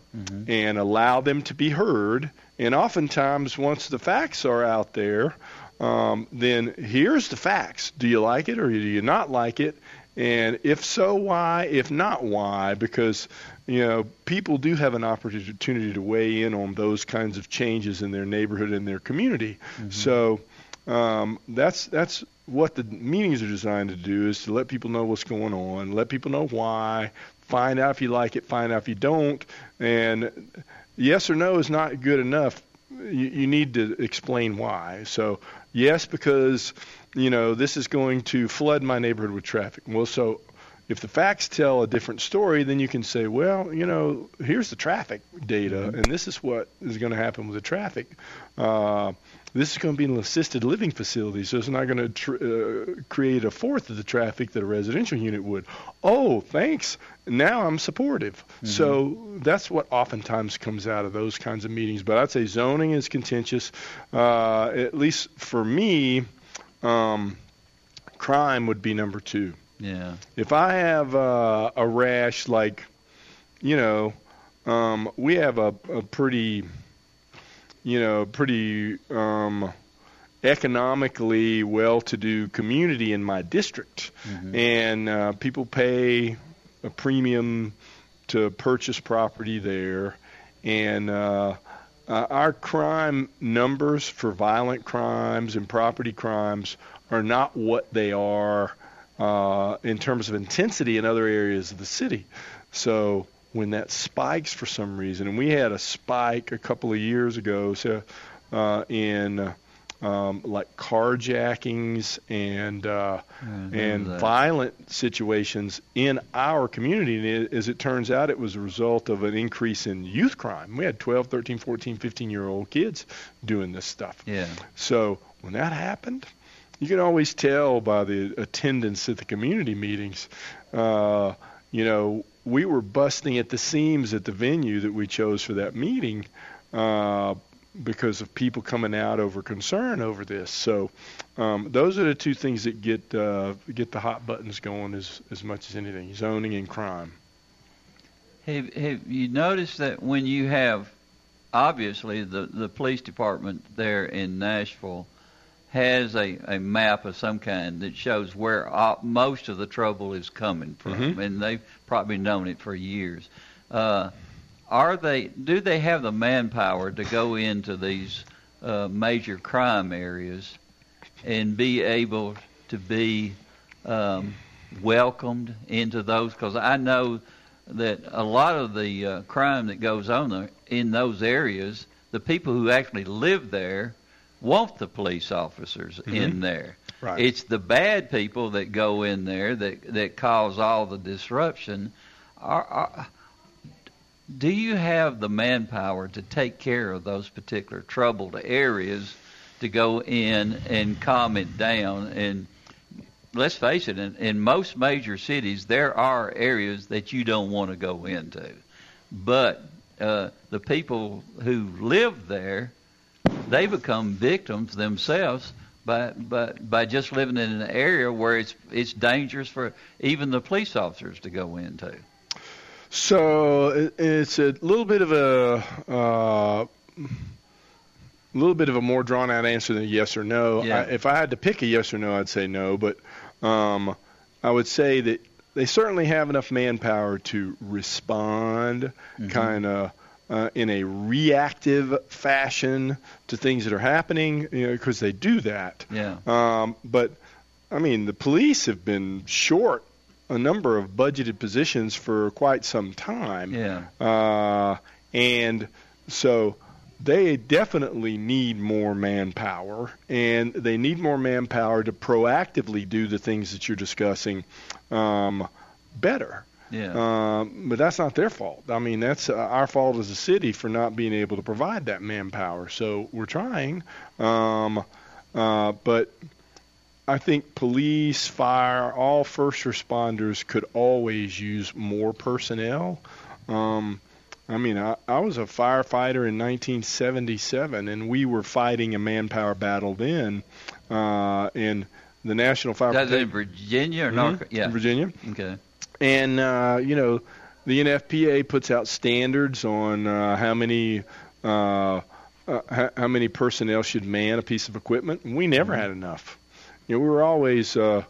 and allow them to be heard. And oftentimes, once the facts are out there, um, then here's the facts. Do you like it or do you not like it? And if so, why? If not, why? Because you know people do have an opportunity to weigh in on those kinds of changes in their neighborhood and their community. So um, that's that's what the meetings are designed to do is to let people know what's going on, let people know why, find out if you like it, find out if you don't, and yes or no is not good enough. You, you need to explain why. So yes, because you know this is going to flood my neighborhood with traffic. Well, so if the facts tell a different story, then you can say, well, you know, here's the traffic data, and this is what is going to happen with the traffic. Uh, this is going to be an assisted living facility, so it's not going to tr- uh, create a fourth of the traffic that a residential unit would. Oh, thanks. Now I'm supportive. So that's what oftentimes comes out of those kinds of meetings. But I'd say zoning is contentious. Uh, at least for me, um, crime would be number two. Yeah. If I have uh, a rash, like, you know, um, we have a, a pretty, you know, pretty um, economically well-to-do community in my district, and uh, people pay a premium to purchase property there, and uh, uh, our crime numbers for violent crimes and property crimes are not what they are uh, in terms of intensity in other areas of the city. So when that spikes for some reason, and we had a spike a couple of years ago, so uh, in um, like carjackings and uh, Mhm, and that. violent situations in our community. And it, as it turns out, it was a result of an increase in youth crime. We had 12, 13, 14, 15 year old kids doing this stuff. Yeah. So when that happened, you can always tell by the attendance at the community meetings. Uh, you know, we were busting at the seams at the venue that we chose for that meeting uh, because of people coming out over concern over this. So um, those are the two things that get uh, get the hot buttons going as as much as anything: zoning and crime. Have Have you noticed that when you have, obviously the the police department there in Nashville has a a map of some kind that shows where uh, most of the trouble is coming from, Mhm. and they've probably known it for years. Uh, are they? Do they have the manpower to go into these uh, major crime areas and be able to be um, welcomed into those? Because I know that a lot of the uh, crime that goes on there, in those areas, the people who actually live there want the police officers in Mhm. there. Right. It's the bad people that go in there that that cause all the disruption. Are, are, do you have the manpower to take care of those particular troubled areas to go in and calm it down? And let's face it, in, in most major cities, there are areas that you don't want to go into. But uh, the people who live there, they become victims themselves by, by, by just living in an area where it's, it's dangerous for even the police officers to go into. So it's a little bit of a uh, a little bit of a more drawn out answer than yes or no. Yeah. I, if I had to pick a yes or no, I'd say no. But um, I would say that they certainly have enough manpower to respond, kind of. Uh, in a reactive fashion to things that are happening, you know, because they do that. Yeah. Um, but I mean, the police have been short a number of budgeted positions for quite some time. Yeah. Uh, and so they definitely need more manpower, and they need more manpower to proactively do the things that you're discussing um, better. Yeah. Um, but that's not their fault. I mean, that's uh, our fault as a city for not being able to provide that manpower. So we're trying. Um, uh, but I think police, fire, all first responders could always use more personnel. Um, I mean, I, I was a firefighter in 1977, and we were fighting a manpower battle then. Uh, and the National Fire That's in Virginia or Mhm, North? Yeah. Virginia. Okay. And uh, you know, the NFPA puts out standards on uh, how many uh, uh, how, how many personnel should man a piece of equipment. And we never had enough. You know, we were always. Uh,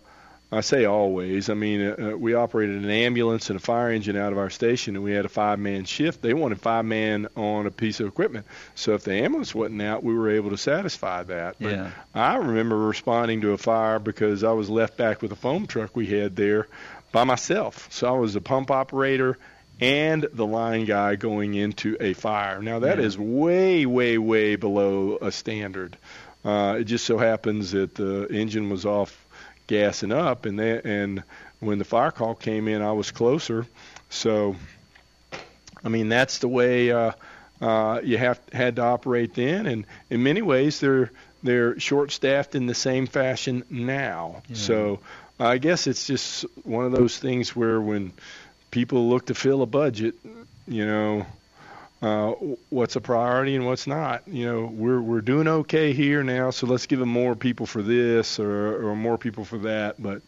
I say always. I mean, uh, uh, we operated an ambulance and a fire engine out of our station, and we had a five-man shift. They wanted five man on a piece of equipment. So if the ambulance wasn't out, we were able to satisfy that. But Yeah. I remember responding to a fire because I was left back with a foam truck we had there by myself. So I was a pump operator and the line guy going into a fire. Now that Yeah. is way, way, way below a standard. Uh, it just so happens that the engine was off gassing up, and they, and when the fire call came in, I was closer. So, I mean, that's the way uh, uh, you have had to operate then, and in many ways, they're they're short-staffed in the same fashion now. Yeah. So, I guess it's just one of those things where when people look to fill a budget, you know, uh, what's a priority and what's not. You know, we're we're doing okay here now, so let's give them more people for this or or more people for that. But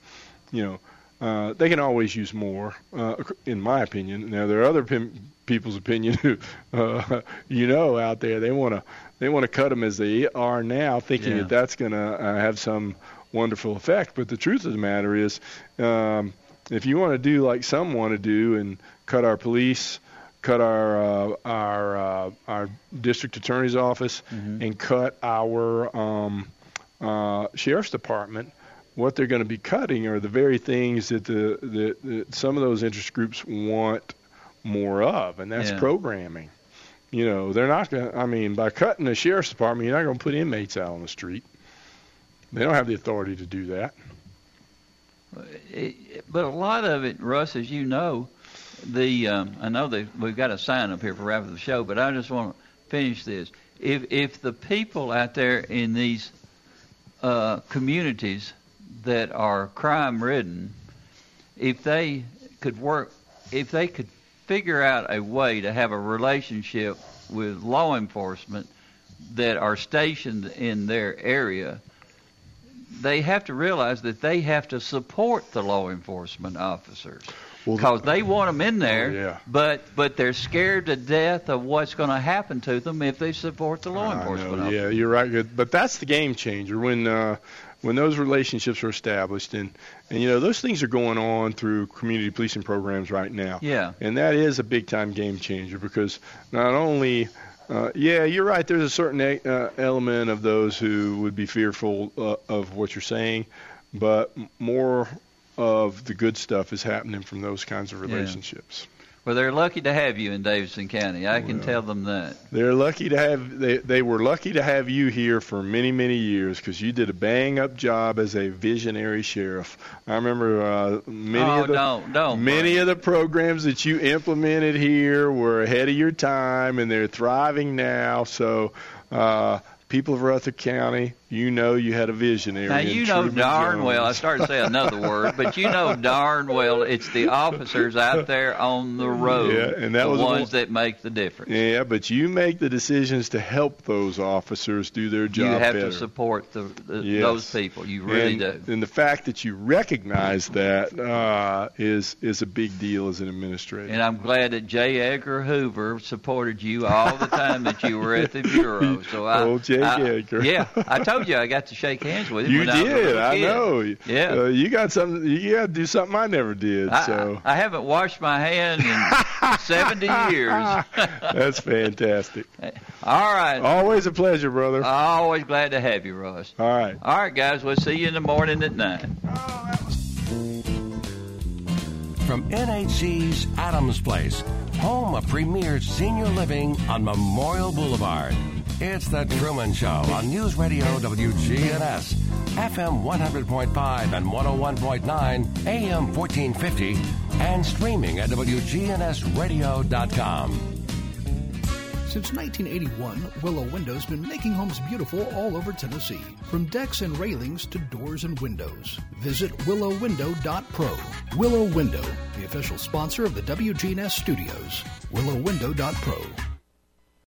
you know, uh, they can always use more, uh, in my opinion. Now there are other pim- people's opinion who, uh, you know, out there they want to they want to cut them as they are now, thinking Yeah. that that's going to uh, have some wonderful effect. But the truth of the matter is, um, if you want to do like some want to do and cut our police, cut our uh, our uh, our district attorney's office, and cut our um, uh, sheriff's department, what they're going to be cutting are the very things that the, the, that some of those interest groups want more of, and that's Yeah. programming. You know, they're not going. to I mean, by cutting the sheriff's department, you're not going to put inmates out on the street. They don't have the authority to do that. It, but a lot of it, Russ, as you know, the um, I know that we've got a sign up here for wrap of the show, but I just want to finish this. If if the people out there in these uh, communities that are crime ridden, if they could work, if they could figure out a way to have a relationship with law enforcement that are stationed in their area, they have to realize that they have to support the law enforcement officers because they want them in there, Oh, yeah. but but they're scared to death of what's going to happen to them if they support the law I enforcement know, officers. yeah, you're right. Good, but that's the game changer when uh, when those relationships are established, and and you know those things are going on through community policing programs right now. Yeah. and that is a big time game changer because not only uh, yeah, you're right. There's a certain uh, element of those who would be fearful uh, of what you're saying, but more of the good stuff is happening from those kinds of Yeah. Well, they're lucky to have you in Davidson County. I can tell them that. They're lucky to have they they were lucky to have you here for many many years because you did a bang up job as a visionary sheriff. I remember uh, many Oh, of the don't- don't, many of the programs that you implemented here were ahead of your time and they're thriving now. So. Uh, People of Rutherford County, you know you had a visionary. Now you know Truman darn Jones. well. I started to say another word, but you know darn well it's the officers out there on the road, Yeah, and that the was the ones one- that make the difference. Yeah, but you make the decisions to help those officers do their job you have better. to support the, the Yes. those people. You really and, do. And the fact that you recognize that uh, is is a big deal as an administrator. And I'm glad that J. Edgar Hoover supported you all the time that you were at the bureau. So I, Old J. I- Edgar. yeah, I told you I got to shake hands with him. you when I did, little I know. Yeah. uh, you got something. You got to do something I never did. I, so I haven't washed my hands in 70 years. that's fantastic. All right. Always a pleasure, brother. Always glad to have you, Ross. All right. All right, guys. We'll see you in the morning at 9. From NHC's Adams Place, home of premier senior living on Memorial Boulevard. It's The Truman Show on News Radio WGNS, FM 100.5 and 101.9, AM 1450, and streaming at WGNSradio.com. Since 1981, Willow Window's been making homes beautiful all over Tennessee, from decks and railings to doors and windows. Visit willowwindow.pro. Willow Window, the official sponsor of the WGNS studios. willowwindow.pro.